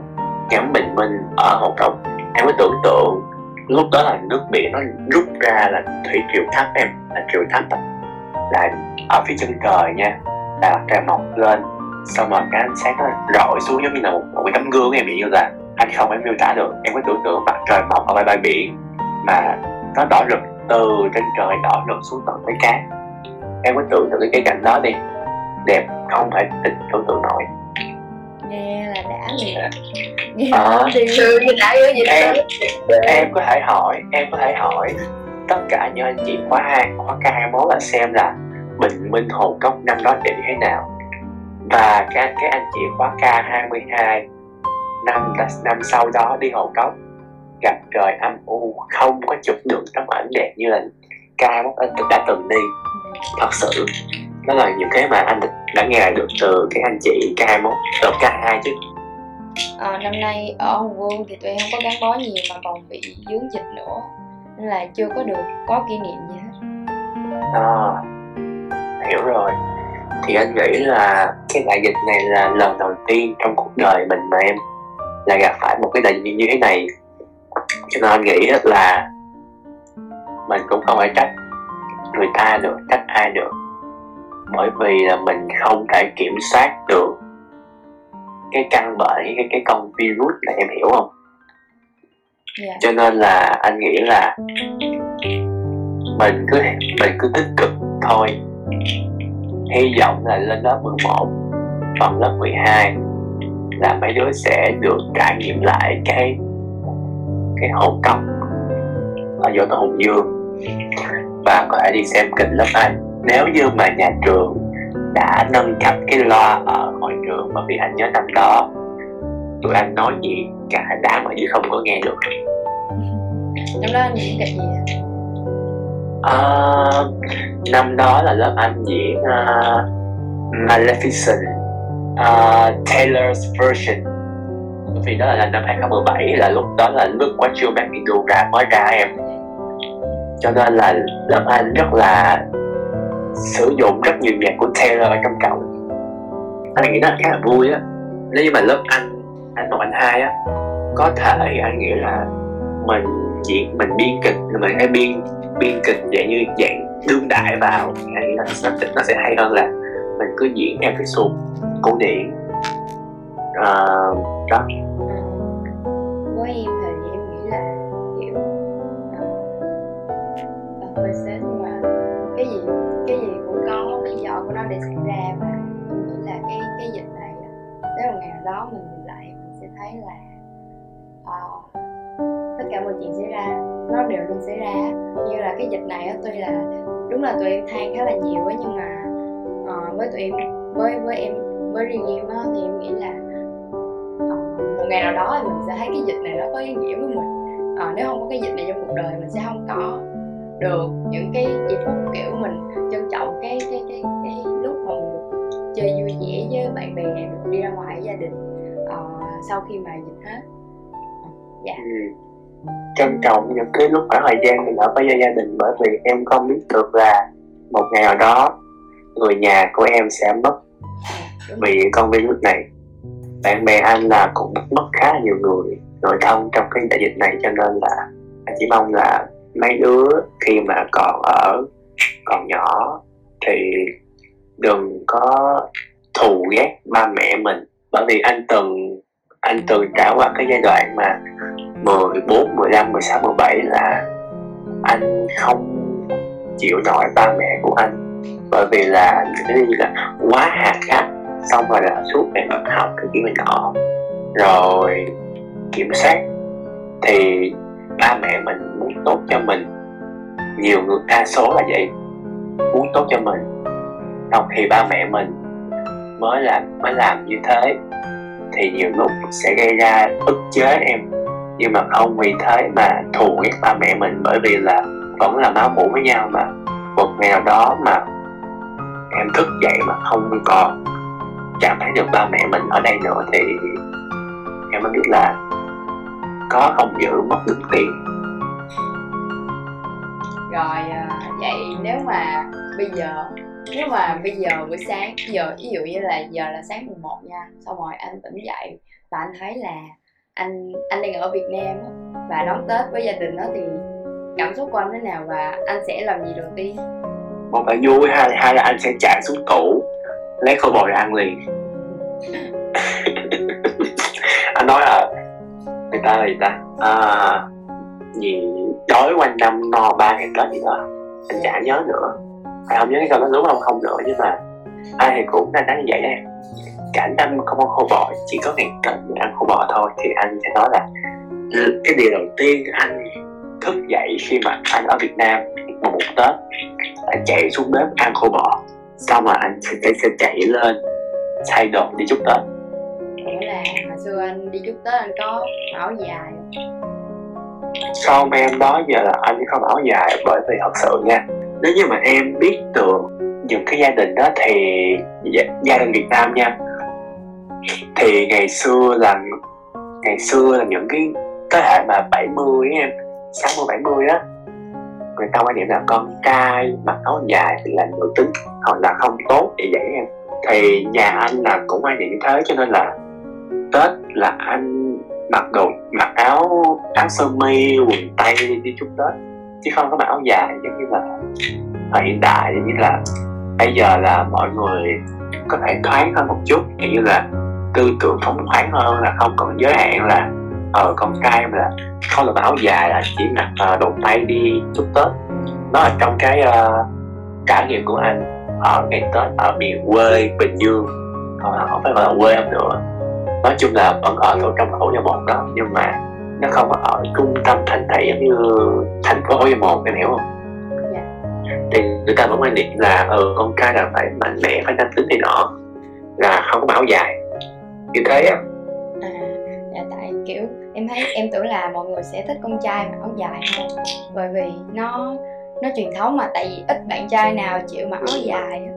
ngắm bình minh ở hồ cốc em mới tưởng tượng lúc đó là nước biển nó rút ra là thủy triều thấp em là triều thấp á là ở phía chân trời nha là trời mọc lên xong rồi cái ánh sáng nó rọi xuống giống như là một, một cái tấm gương em bị như là anh không em miêu tả được. Em có tưởng tượng mặt trời mọc ở bãi bãi biển mà nó đỏ rực từ trên trời đỏ rực xuống tận tới cát em có tưởng tượng cái, cái cảnh đó đi. Đẹp không thể tình tưởng tượng nổi. Nghe là đã liền. Nghe à, sư như đã gì em, em có thể hỏi em có thể hỏi tất cả những anh chị khóa hai khóa k 21 là xem là bình minh hồ cốc năm đó đẹp như thế nào. Và các cái anh chị khóa k 22 năm năm sau đó đi hồ cốc gặp trời âm u không có chụp được tấm ảnh đẹp như là ca mất anh đã từng đi. Thật sự đó là những cái mà anh đã nghe được từ cái anh chị K21 từ K2 chứ. À, năm nay ở Hồng Vương thì tụi em không có gắn bó nhiều mà còn bị dướng dịch nữa nên là chưa có được có kỷ niệm gì hết. À, hiểu rồi. Thì anh nghĩ là cái đại dịch này là lần đầu tiên trong cuộc đời mình mà em là gặp phải một cái đại dịch như thế này. Cho nên anh nghĩ là mình cũng không phải trách người ta được trách ai được bởi vì là mình không thể kiểm soát được cái căn bệnh cái cái con virus này em hiểu không yeah. Dạ. cho nên là anh nghĩ là mình cứ mình cứ tích cực thôi hy vọng là lên lớp 11 phần lớp 12 là mấy đứa sẽ được trải nghiệm lại cái cái hồn cốc ở vô tới hùng dương và có thể đi xem kịch lớp anh. Nếu như mà nhà trường đã nâng cấp cái loa ở hội trường bởi vì anh nhớ năm đó tụi anh nói gì cả đám ở dưới không có nghe được. Năm đó anh diễn kịch gì à, năm đó là lớp anh diễn uh, Maleficent uh, Taylor's version. Vì đó là năm 2017 là lúc đó là lúc You Make Me Do ra mới ra em cho nên là lớp anh rất là sử dụng rất nhiều nhạc của Taylor trong cộng anh nghĩ nó khá là vui á. Nếu như mà lớp anh anh một anh hai á có thể anh nghĩ là mình diễn mình biên kịch mình hay biên biên kịch dạng như dạng đương đại vào anh nghĩ là nó, nó sẽ hay hơn là mình cứ diễn theo cái xu cổ điển. Uh, đó. Của em uh, sếp nhưng mà cái gì cái gì cũng có lý do của nó để xảy ra và tôi nghĩ là cái cái dịch này nếu một ngày nào đó mình nhìn lại mình sẽ thấy là uh, tất cả mọi chuyện xảy ra nó đều luôn xảy ra. Như là cái dịch này á tuy là đúng là tụi em than khá là nhiều ấy nhưng mà uh, với tụi em với với em với riêng em á thì em nghĩ là uh, một ngày nào đó thì mình sẽ thấy cái dịch này nó có ý nghĩa với mình. Uh, nếu không có cái dịch này trong cuộc đời mình sẽ không có được những cái giây phút kiểu mình trân trọng cái cái cái cái lúc mà mình được chơi vui vẻ với bạn bè được đi ra ngoài gia đình uh, sau khi mà dịch hết. Dạ. Ừ. trân trọng những cái lúc khoảng thời gian mình ở với gia đình bởi vì em không biết được là một ngày nào đó người nhà của em sẽ mất vì con virus này. Bạn bè anh là cũng mất khá là nhiều người nội thân trong cái đại dịch này cho nên là anh chỉ mong là mấy đứa khi mà còn ở còn nhỏ thì đừng có thù ghét ba mẹ mình. Bởi vì anh từng anh từng trải qua cái giai đoạn mà 14, 15, 16, 17 là anh không chịu nổi ba mẹ của anh. Bởi vì là cái gì là quá hà khắc xong rồi là suốt ngày bật học cái kiểu nọ rồi kiểm soát thì ba mẹ mình muốn tốt cho mình. Nhiều người, đa số là vậy. Muốn tốt cho mình. Trong khi ba mẹ mình mới làm mới làm như thế, thì nhiều lúc sẽ gây ra ức chế em. Nhưng mà không vì thế mà thù ghét ba mẹ mình, bởi vì là vẫn là máu mủ với nhau mà. Một ngày nào đó mà em thức dậy mà không còn cảm thấy được ba mẹ mình ở đây nữa, thì em mới biết là có không giữ mất được tiền. Rồi à, vậy nếu mà bây giờ nếu mà bây giờ buổi sáng giờ ví dụ như là giờ là sáng mùng 1 nha xong rồi anh tỉnh dậy và anh thấy là anh anh đang ở Việt Nam và đón Tết với gia đình đó thì cảm xúc của anh thế nào và anh sẽ làm gì đầu tiên? Một là vui hai là hai là anh sẽ chạy xuống tủ lấy khô bò ra ăn liền? *laughs* Anh nói là người ta là gì ta? À, gì đói quanh năm no ba ngày tết gì đó. Anh chả nhớ nữa. Anh không nhớ cái câu đó đúng không không nữa nhưng mà ai thì cũng đang nói như vậy đấy. Cả năm không ăn khô bò chỉ có ngày tết mình ăn khô bò thôi. Thì anh sẽ nói là ừ, cái điều đầu tiên anh thức dậy khi mà anh ở Việt Nam một một Tết anh chạy xuống bếp ăn khô bò. Xong rồi anh sẽ, sẽ, sẽ chạy lên thay đồ đi chúc Tết nghĩa là hồi xưa anh đi chúc Tết anh có áo dài không? Em đó giờ là anh không áo dài bởi vì thật sự nha nếu như mà em biết được những cái gia đình đó thì gia, gia đình Việt Nam nha thì ngày xưa là ngày xưa là những cái thế hệ mà 70 em 60 70 đó, người ta quan niệm là con trai mặc áo dài thì là nữ tính hoặc là không tốt vậy vậy em. Thì nhà anh là cũng quan niệm như thế cho nên là tết là anh mặc đồ mặc áo áo sơ mi quần tây đi, chúc tết. Chứ không có mặc áo dài giống như là thời hiện đại giống như là bây giờ là mọi người có thể thoáng hơn một chút kiểu như là tư tưởng phóng khoáng hơn là không còn giới hạn là ờ con trai là không là áo dài là chỉ mặc uh, đồ tây đi chúc tết. Nó là trong cái uh, trải nghiệm của anh ở ngày tết ở miền quê bình dương. Họ không phải là quê em nữa nói chung là vẫn ở trong trong khẩu gia một đó nhưng mà nó không ở trung tâm thành thị giống như thành phố khẩu gia một em hiểu không? Dạ. thì người ta vẫn quan niệm là ừ con trai là phải mạnh mẽ phải nam tính thì nọ là không có áo dài. Như thế á. À dạ tại kiểu em thấy em tưởng là mọi người sẽ thích con trai mặc áo dài hơn bởi vì nó nó truyền thống mà tại vì ít bạn trai nào chịu mặc áo dài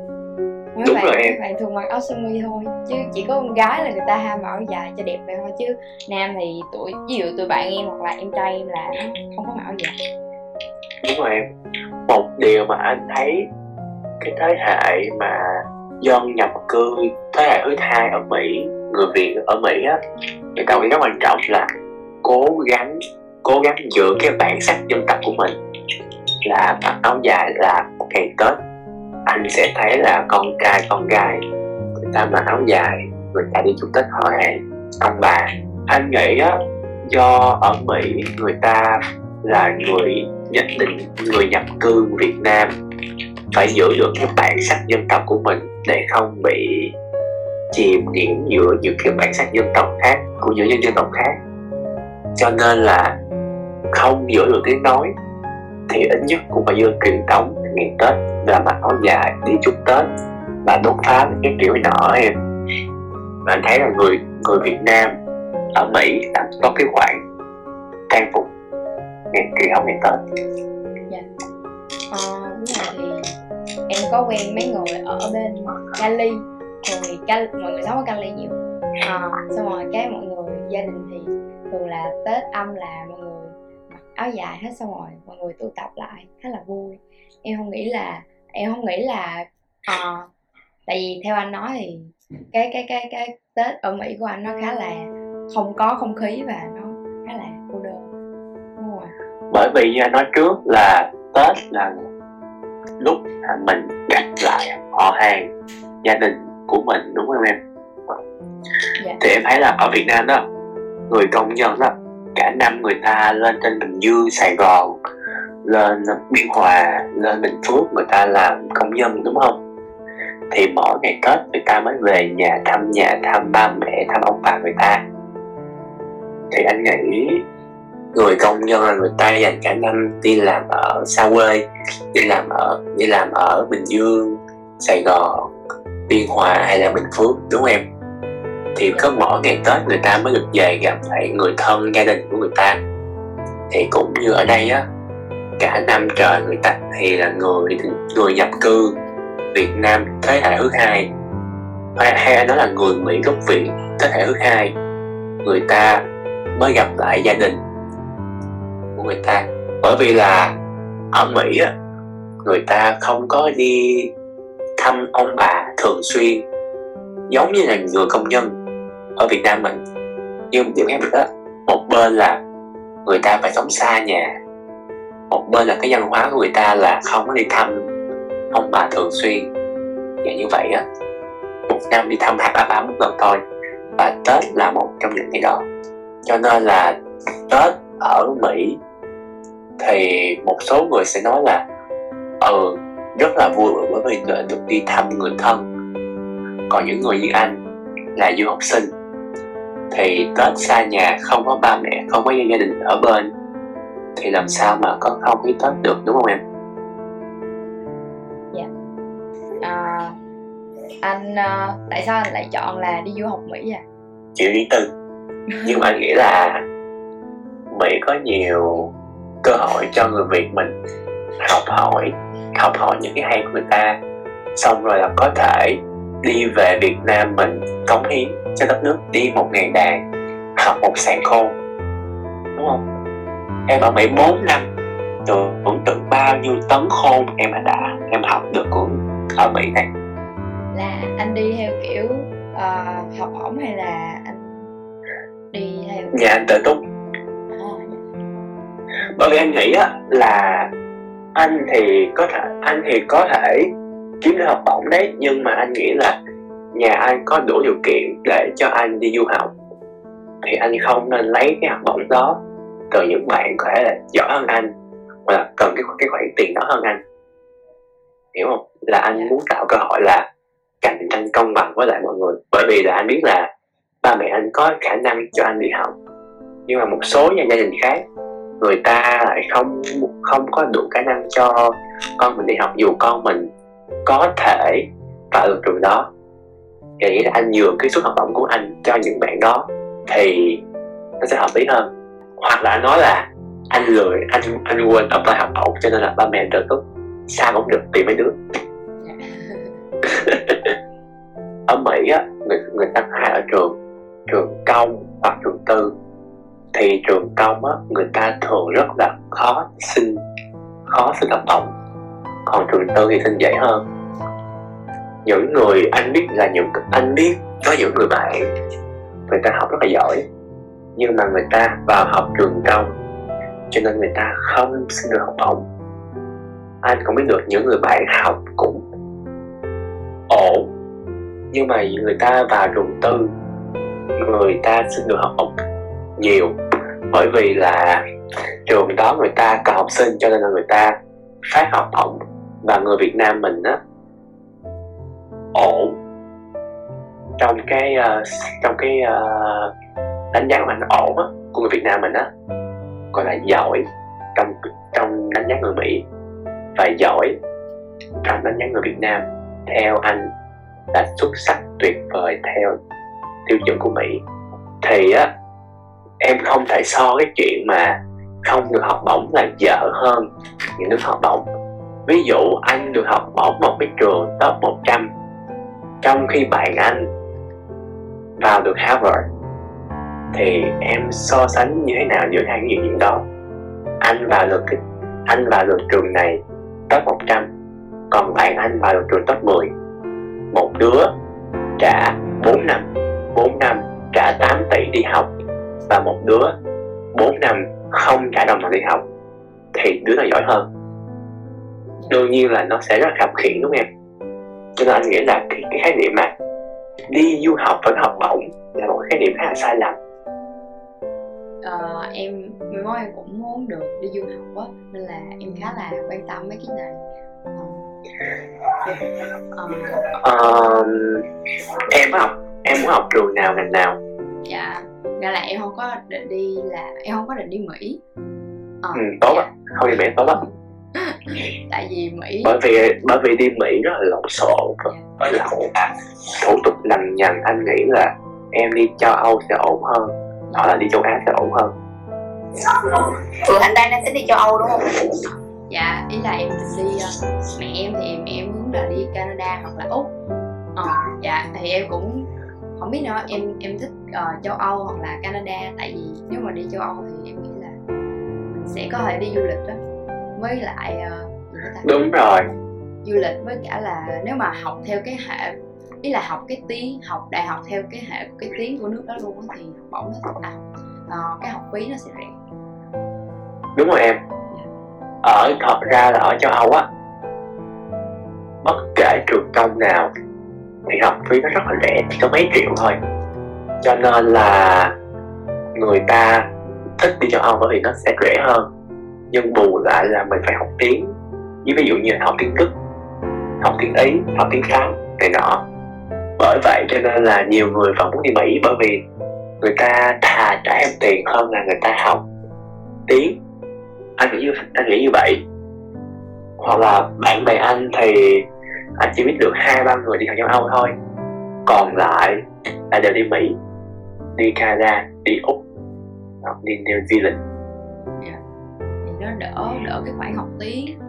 mấy Đúng bạn rồi em. bạn thường mặc áo sơ mi thôi chứ chỉ có con gái là người ta ham mặc áo dài cho đẹp vậy thôi chứ nam thì tuổi ví dụ tụi bạn em hoặc là em trai em là không có mặc áo dài. Đúng rồi em. Một điều mà anh thấy cái thế hệ mà dân nhập cư thế hệ thứ hai ở mỹ người việt ở mỹ á người ta rất quan trọng là cố gắng cố gắng giữ cái bản sắc dân tộc của mình là mặc áo dài là ngày tết anh sẽ thấy là con trai, con gái, người ta mặc áo dài, người ta đi chúc tết họ hàng ông bà, anh nghĩ á, do ở mỹ người ta là người nhất định, người nhập cư Việt Nam phải giữ được cái bản sắc dân tộc của mình để không bị chìm nghiễm giữa những cái bản sắc dân tộc khác của những dân dân tộc khác. Cho nên là không giữ được tiếng nói thì ít nhất cũng phải giữ truyền thống ngày Tết là mặc áo dài đi chúc Tết. Và đốt pháo cái kiểu nhỏ nọ em. Và anh thấy là người người Việt Nam ở Mỹ đã có cái khoản trang phục ngày kỳ học ngày Tết. Dạ. Ờ, đúng rồi thì em có quen mấy người ở bên Cali. Thường Cali, mọi người sống ở Cali nhiều. À, xong rồi cái mọi người gia đình thì thường là Tết âm là mọi người áo dài hết xong rồi mọi người tụ tập lại khá là vui. Em không nghĩ là em không nghĩ là ờ, tại vì theo anh nói thì cái cái cái cái Tết ở Mỹ của anh nó khá là không có không khí và nó khá là cô đơn. Đúng rồi bởi vì như anh nói trước là Tết là lúc mình gặp lại họ hàng gia đình của mình đúng không em? Dạ. thì em thấy là ở Việt Nam đó người công nhân đó cả năm người ta lên trên Bình Dương, Sài Gòn, lên Biên Hòa, lên Bình Phước, người ta làm công nhân, đúng không? Thì mỗi ngày Tết người ta mới về nhà thăm nhà, thăm ba mẹ, thăm ông bà người ta. Thì anh nghĩ người công nhân là người ta dành cả năm đi làm ở xa quê, đi làm ở, đi làm ở Bình Dương, Sài Gòn, Biên Hòa hay là Bình Phước, đúng không em? Thì có mỗi ngày Tết người ta mới được về gặp lại người thân gia đình của người ta. Thì cũng như ở đây á cả năm trời người ta thì là người người nhập cư Việt Nam thế hệ thứ hai. Hay, hay nói là người Mỹ gốc Việt thế hệ thứ hai người ta mới gặp lại gia đình của người ta. Bởi vì là ở Mỹ á người ta không có đi thăm ông bà thường xuyên giống như là người công nhân ở Việt Nam mình. Nhưng điểm khác biệt đó một bên là người ta phải sống xa nhà, một bên là cái văn hóa của người ta là không có đi thăm ông bà thường xuyên. Và như vậy á, một năm đi thăm hai ba ba một lần thôi, và Tết là một trong những ngày đó. Cho nên là Tết ở Mỹ thì một số người sẽ nói là ừ rất là vui bởi vì được đi thăm người thân. Còn những người như anh là du học sinh thì Tết xa nhà không có ba mẹ không có gia đình ở bên thì làm sao mà có không khí Tết được đúng không em? À, anh à, tại sao anh lại chọn là đi du học Mỹ à chịu riêng tư. Nhưng mà anh nghĩ là Mỹ có nhiều cơ hội cho người Việt mình học hỏi học hỏi những cái hay của người ta xong rồi là có thể đi về Việt Nam mình cống hiến cho đất nước đi một ngày đàn học một sàn khô đúng không? Em ở Mỹ 4 năm tưởng tưởng tượng bao nhiêu tấn khôn em đã em học được của ở Mỹ này. Là anh đi theo kiểu à, học ổng hay là anh đi theo? Nhà anh tự túc. À, bởi vì anh nghĩ á là anh thì có thể anh thì có thể kiếm được học bổng đấy nhưng mà anh nghĩ là nhà anh có đủ điều kiện để cho anh đi du học. Thì anh không nên lấy cái học bổng đó từ những bạn có thể là giỏi hơn anh hoặc là cần cái cái khoản tiền đó hơn anh. Hiểu không? Là anh muốn tạo cơ hội là cạnh tranh công bằng với lại mọi người. Bởi vì là anh biết là ba mẹ anh có khả năng cho anh đi học. Nhưng mà một số nhà gia đình khác người ta lại không không có đủ khả năng cho con mình đi học dù con mình có thể vào được trường đó nghĩ là anh nhường cái suất học bổng của anh cho những bạn đó thì nó sẽ hợp lý hơn. Hoặc là anh nói là anh lười anh anh quên apply học bổng cho nên là ba mẹ trợ tốt sao cũng được tìm mấy đứa. *laughs* Ở Mỹ á người người ta hay ở trường trường công hoặc trường tư. Thì trường công á người ta thường rất là khó xin khó xin học bổng. Còn trường tư thì xin dễ hơn những người anh biết là những anh biết có những người bạn người ta học rất là giỏi, nhưng mà người ta vào học trường công, cho nên người ta không xin được học bổng. Anh cũng biết được những người bạn học cũng ổn, nhưng mà người ta vào trường tư, người ta xin được học bổng nhiều, bởi vì là trường đó người ta cần học sinh, cho nên là người ta phát học bổng. Và người Việt Nam mình á ổn trong cái uh, trong cái uh, đánh giá của anh ổn á của người Việt Nam mình á gọi là giỏi trong trong đánh giá người Mỹ và giỏi trong đánh giá người Việt Nam theo anh là xuất sắc tuyệt vời theo tiêu chuẩn của Mỹ. Thì á em không thể so cái chuyện mà không được học bổng là dở hơn những đứa học bổng. Ví dụ anh được học bổng một cái trường top 100 trong khi bạn anh vào được Harvard, thì em so sánh như thế nào giữa hai cái điểm đó? Anh vào được cái, anh vào được trường này top 100 còn bạn anh vào được trường top 10 một đứa trả 4 năm 4 năm trả 8 tỷ đi học và một đứa 4 năm không trả đồng nào đi học. Thì đứa nào giỏi hơn. Đương nhiên là nó sẽ rất khập khiển đúng không em? Cho nên anh nghĩ là cái, cái khái niệm mà đi du học và học bổng là một khái niệm khá là sai lầm. Ờ, em em cũng muốn được đi du học á nên là em khá là quan tâm mấy cái này. Ờ, ờ, em học em muốn học trường nào ngành nào? Dạ ra là em không có định đi là em không có định đi mỹ. Ờ, ừ, tốt dạ. không đi mỹ tốt lắm tại vì mỹ bởi vì bởi vì đi mỹ rất là lộn xộn. Với là thủ tục lằng nhằng anh nghĩ là em đi châu âu sẽ ổn hơn. Hoặc là đi châu á sẽ ổn hơn. Ừ anh đang đang tính đi châu âu đúng không? Dạ ý là em định đi uh, mẹ em thì em em muốn là đi canada hoặc là úc. Ờ dạ thì em cũng không biết nữa. Em em thích uh, châu âu hoặc là canada. Tại vì nếu mà đi châu âu thì em nghĩ là mình sẽ có thể đi du lịch đó với lại uh, đúng rồi. du lịch với cả là nếu mà học theo cái hệ ý là học cái tiếng học đại học theo cái hệ của cái tiếng của nước đó luôn thì học bổng nó sẽ à, uh, cái học phí nó sẽ rẻ. Đúng rồi em. Dạ. ở thật ra là ở châu âu á bất kể trường công nào thì học phí nó rất là rẻ chỉ có mấy triệu thôi. Cho nên là người ta thích đi châu âu bởi vì nó sẽ rẻ hơn nhưng bù lại là mình phải học tiếng. Ví dụ như là học tiếng đức, học tiếng ý, học tiếng pháp, này nọ. Bởi vậy cho nên là nhiều người vẫn muốn đi mỹ, bởi vì người ta thà trả em tiền hơn là người ta học tiếng. Anh nghĩ như, anh nghĩ như vậy. Hoặc là bạn bè anh thì anh chỉ biết được hai, ba người đi học châu âu thôi. Còn lại là đều đi mỹ, đi canada, đi úc, hoặc đi new zealand. Yeah nó đỡ đỡ cái khoản học tiếng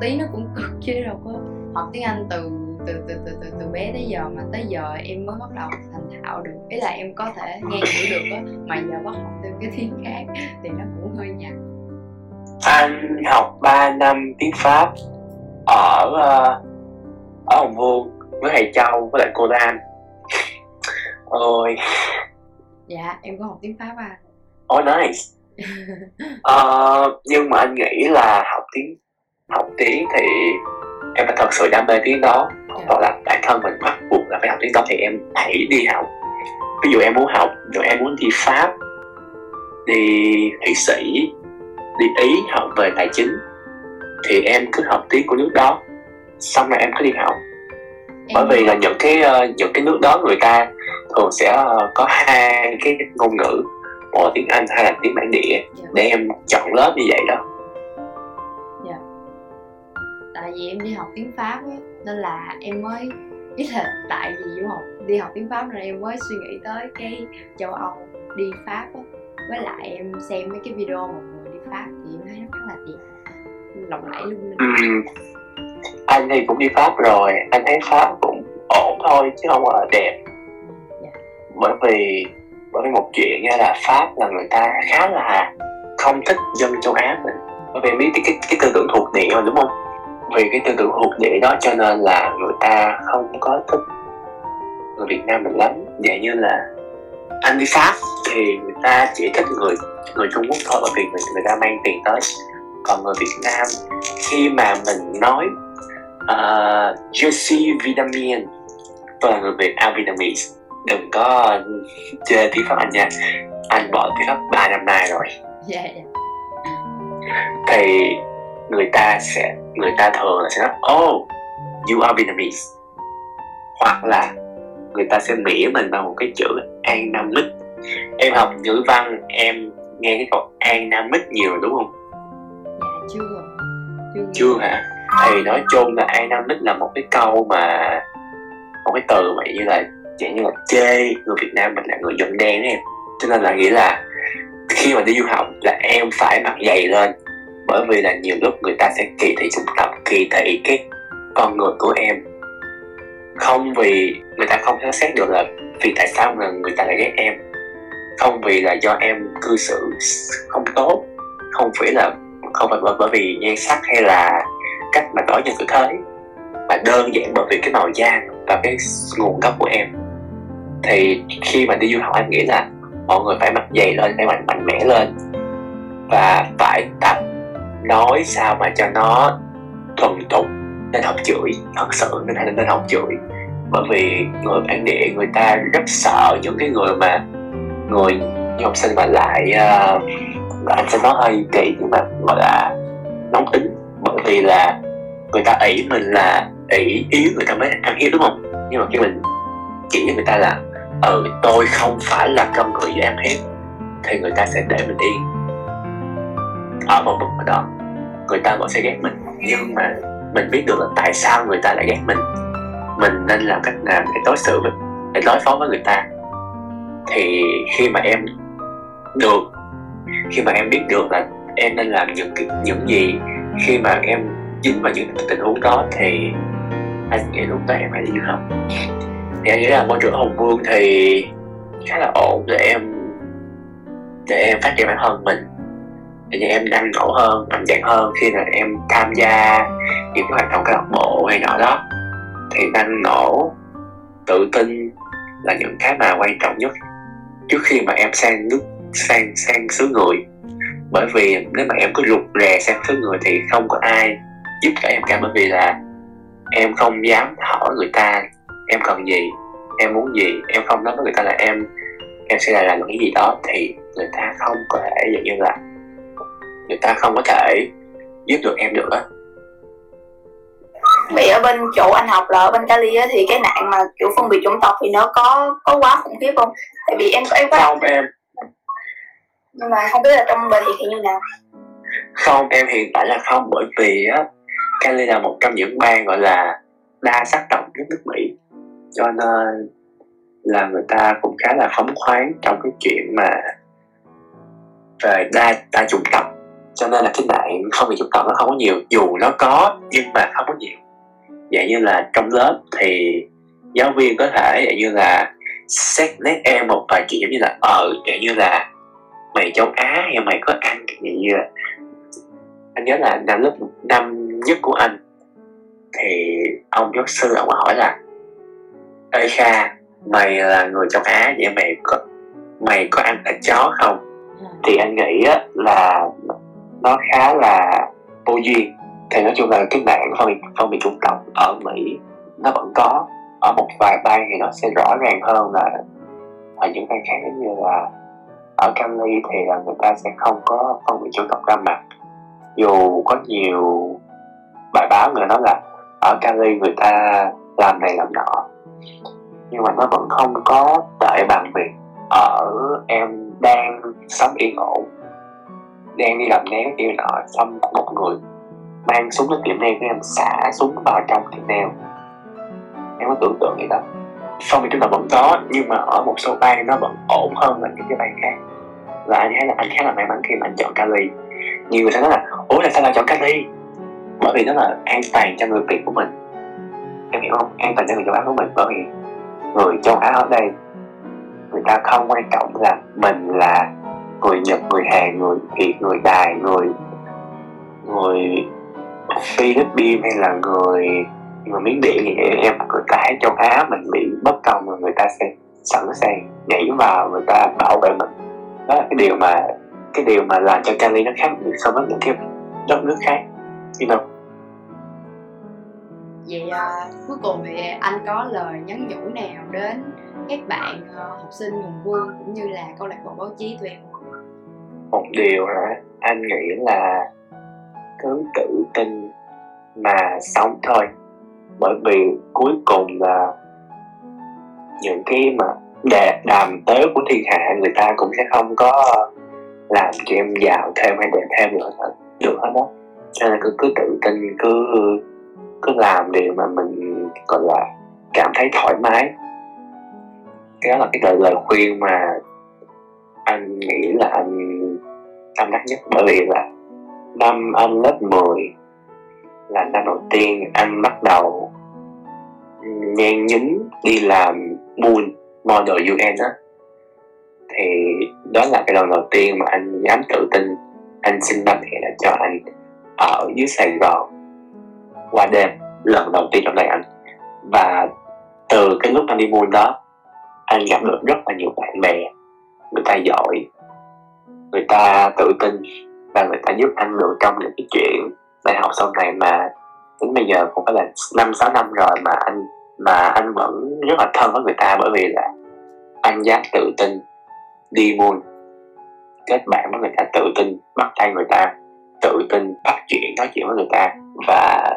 tiếng nó cũng cực *laughs* chứ đâu có học tiếng anh từ từ từ từ từ từ bé tới giờ mà tới giờ em mới bắt đầu thành thạo được. Ý là em có thể nghe hiểu được á mà giờ bắt học thêm cái tiếng khác thì nó cũng hơi nhạt anh học 3 năm tiếng pháp ở uh, ở hồng vuông với thầy châu với lại cô lan *laughs* ôi. Dạ em có học tiếng pháp à? Oh nice uh, nhưng mà anh nghĩ là học tiếng học tiếng thì em phải thật sự đam mê tiếng đó. Dạ. hoặc là bản thân mình bắt buộc là phải học tiếng đó thì em hãy đi học. Ví dụ em muốn học rồi em muốn đi pháp đi thụy sĩ đi ý học về tài chính thì em cứ học tiếng của nước đó. Xong rồi em cứ đi học. Bởi vì là những cái uh, những cái nước đó người ta thường sẽ uh, có hai cái ngôn ngữ một là tiếng Anh hay là tiếng bản địa. Dạ. để em chọn lớp như vậy đó. Tại vì em đi học tiếng pháp á nên là em mới ý là tại vì du học đi học tiếng pháp nên em mới suy nghĩ tới cái châu âu đi pháp á. Với lại em xem mấy cái video mọi người đi pháp thì em thấy nó khá là đẹp lộng lẫy linh. Ừm, anh thì cũng đi Pháp rồi anh thấy Pháp cũng ổn thôi chứ không là đẹp. Dạ. Bởi vì bởi vì một chuyện nha là Pháp là người ta khá là không thích dân châu Á mình. Bởi vì biết cái, cái, cái tư tưởng thuộc địa mà đúng không? Vì cái tư tưởng thuộc địa đó cho nên là người ta không có thích người Việt Nam mình lắm. Vậy như là anh đi Pháp thì người ta chỉ thích người người Trung Quốc thôi bởi vì người, người ta mang tiền tới. Còn người Việt Nam khi mà mình nói uh, Jesse suis tôi là người Việt à Vietnamese đừng có chê tiếng Pháp Anh nha. Anh bỏ tiếng Pháp 3 năm nay rồi. Dạ dạ. Thì người ta sẽ người ta thường là sẽ nói oh you are Vietnamese. Hoặc là người ta sẽ mỉa mình bằng một cái chữ an nam mít em học ngữ văn em nghe cái câu an nam mít nhiều rồi đúng không? Dạ chưa. Chưa. Chưa hả? Thì nói chung là an nam mít là một cái câu mà một cái từ mà như là dạng như là chê người Việt Nam mình là người dân đen em. Cho nên là nghĩ là khi mà đi du học là em phải mặc giày lên. Bởi vì là nhiều lúc người ta sẽ kỳ thị chủng tộc kỳ thị cái con người của em. Không vì người ta không phán xét được là vì tại sao mà người ta lại ghét em. Không vì là do em cư xử không tốt. Không phải là, không phải bởi bởi vì nhan sắc hay là cách mà đối nhân xử thế. Mà đơn giản bởi vì cái màu da và cái nguồn gốc của em thì khi mà đi du học anh nghĩ là mọi người phải mặc dày lên phải mạnh mạnh mẽ lên và phải tập nói sao mà cho nó thuần tục nên học chửi thật sự nên nên học chửi. Bởi vì người bản địa người ta rất sợ những cái người mà người như học sinh mà lại uh, anh sẽ nói hơi kỳ nhưng mà gọi là nóng tính. Bởi vì là người ta ỷ mình là ỷ yếu người ta mới ăn hiếp đúng không? Nhưng mà khi mình chỉ cho người ta là ừ tôi không phải là con người dễ ăn hiếp thì người ta sẽ để mình yên ở một mức đó, người ta vẫn sẽ ghét mình. Nhưng mà mình biết được là tại sao người ta lại ghét mình. Mình nên làm cách nào để đối xử với, để đối phó với người ta? Thì khi mà em được, khi mà em biết được là em nên làm những những gì, khi mà em dính vào những tình huống đó thì anh nghĩ lúc đó em phải đi du học thì anh nghĩ là môi trường hồng vương thì khá là ổn để em để em phát triển bản thân mình. Để cho em năng nổ hơn, mạnh dạn hơn khi là em tham gia những cái hoạt động câu lạc bộ hay nọ đó. Thì năng nổ, tự tin là những cái mà quan trọng nhất trước khi mà em sang nước, sang sang xứ người. Bởi vì nếu mà em cứ rụt rè sang xứ người thì không có ai giúp cho em cả, bởi vì là em không dám hỏi người ta em cần gì em muốn gì em không nói với người ta là em em sẽ là làm cái gì đó thì người ta không có thể dạng như là người ta không có thể giúp được em được á Vậy ở bên chỗ anh học là ở bên Cali á, thì cái nạn mà kiểu phân biệt chủng tộc thì nó có có quá khủng khiếp không? Tại vì em em có không em nhưng mà không biết là trong đời thì như nào. không em hiện tại là không bởi vì á Cali là một trong những bang gọi là đa sắc tộc nhất nước Mỹ cho nên là người ta cũng khá là phóng khoáng trong cái chuyện mà về đa đa chủng tộc. Cho nên là cái nạn phân biệt chủng tộc nó không có nhiều. Dù nó có, nhưng mà không có nhiều. Dạng như là trong lớp thì giáo viên có thể dạng như là xét nét em một vài chuyện giống như là ờ dạng như là mày châu Á hay mày có ăn cái như là anh nhớ là năm lớp, năm nhất của anh thì ông giáo sư ông hỏi là ê kha mày là người châu á vậy mày có mày có ăn thịt chó không? À, thì anh nghĩ á, là nó khá là vô duyên. Thì nói chung là cái nạn phân biệt phân biệt chủng tộc ở mỹ nó vẫn có. Ở một vài bang thì nó sẽ rõ ràng hơn là ở những bang khác như là ở Cali thì là người ta sẽ không có phân biệt chủng tộc ra mặt. Dù có nhiều bài báo người nói là ở Cali người ta làm này làm nọ nhưng mà nó vẫn không có tệ bằng việc ở em đang sống yên ổn, đang đi làm nén kia nọ xong một người mang súng đến tiệm nail của em, xả súng vào trong tiệm nail. Em có tưởng tượng gì đó. Phong chúng là vẫn có, nhưng mà ở một số bang nó vẫn ổn hơn là những cái bang khác. Và anh thấy là, anh khá là may mắn khi mà anh chọn Cali. Nhiều người sẽ nói là, ủa là sao lại chọn Cali? Bởi vì nó là an toàn cho người Việt của mình em hiểu không? An toàn cho người châu Á của mình bởi vì người châu Á ở đây người ta không quan trọng là mình là người Nhật, người Hàn, người Việt, người Đài, người người Philippines hay là người người Miến Điện gì. Em người ta thấy châu Á mình bị bất công rồi người ta sẽ sẵn sàng nhảy vào người ta bảo vệ mình. Đó là cái điều mà cái điều mà làm cho Cali nó khác biệt so với những cái đất nước khác. You know vậy à, cuối cùng thì anh có lời nhắn nhủ nào đến các bạn uh, học sinh hùng vương cũng như là câu lạc bộ báo chí tụi em? Một điều hả? Anh nghĩ là cứ tự tin mà sống thôi. Bởi vì cuối cùng là những cái mà đà, đàm tới của thiên hạ người ta cũng sẽ không có làm cho em giàu thêm hay đẹp thêm nữa được hết đó cho nên cứ cứ tự tin cứ cứ làm điều mà mình, gọi là, cảm thấy thoải mái. Cái đó là cái lời lời khuyên mà anh nghĩ là anh tâm đắc nhất. Bởi vì là năm anh lớp 10 là năm đầu tiên anh bắt đầu nhen nhính đi làm buôn model UN á. Thì đó là cái lần đầu tiên mà anh dám tự tin anh xin ba mẹ là cho anh ở dưới Sài Gòn qua đêm lần đầu tiên trong đời anh. Và từ cái lúc anh đi buôn đó, anh gặp được rất là nhiều bạn bè. Người ta giỏi, người ta tự tin và người ta giúp anh được trong những cái chuyện đại học sau này mà đến bây giờ cũng phải là năm, sáu năm rồi mà anh mà anh vẫn rất là thân với người ta bởi vì là anh dám tự tin đi buôn kết bạn với người ta, tự tin bắt tay người ta, tự tin bắt chuyện, nói chuyện với người ta và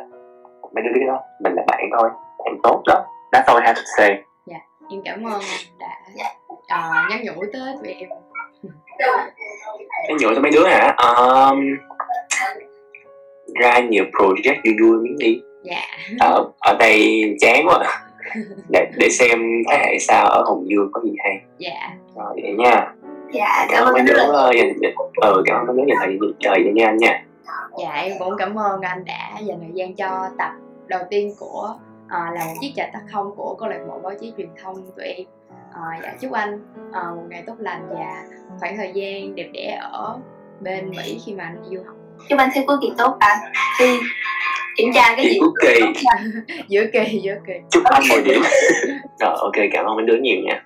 mấy đứa biết đó mình là bạn thôi bạn tốt đó that's all I have to say. Dạ em cảm ơn đã uh, nhắn nhủ tới tụi em. Nhắn nhủ cho mấy đứa hả? Um, ra nhiều project vui vui miếng đi. Dạ. Ở ở đây chán quá. *laughs* Để, để xem thế hệ sau ở hồng dương có gì hay. Dạ. Rồi vậy nha. Dạ cảm ơn mấy đứa dành ừ cảm ơn mấy đứa dành thời anh nha. Dạ em cũng cảm ơn anh đã dành thời gian cho tập đầu tiên của uh, là một chiếc trà tắt không của câu lạc bộ báo chí truyền thông tụi em. Uh, dạ chúc anh uh, một ngày tốt lành và khoảng thời gian đẹp đẽ ở bên mỹ khi mà anh đi du học. Chúc anh thi cuối kỳ tốt anh thi kiểm tra cái gì? cuối kỳ. *laughs* Giữa kỳ giữa kỳ. Chúc anh 10 điểm. *laughs* Rồi ok cảm ơn mấy đứa nhiều nha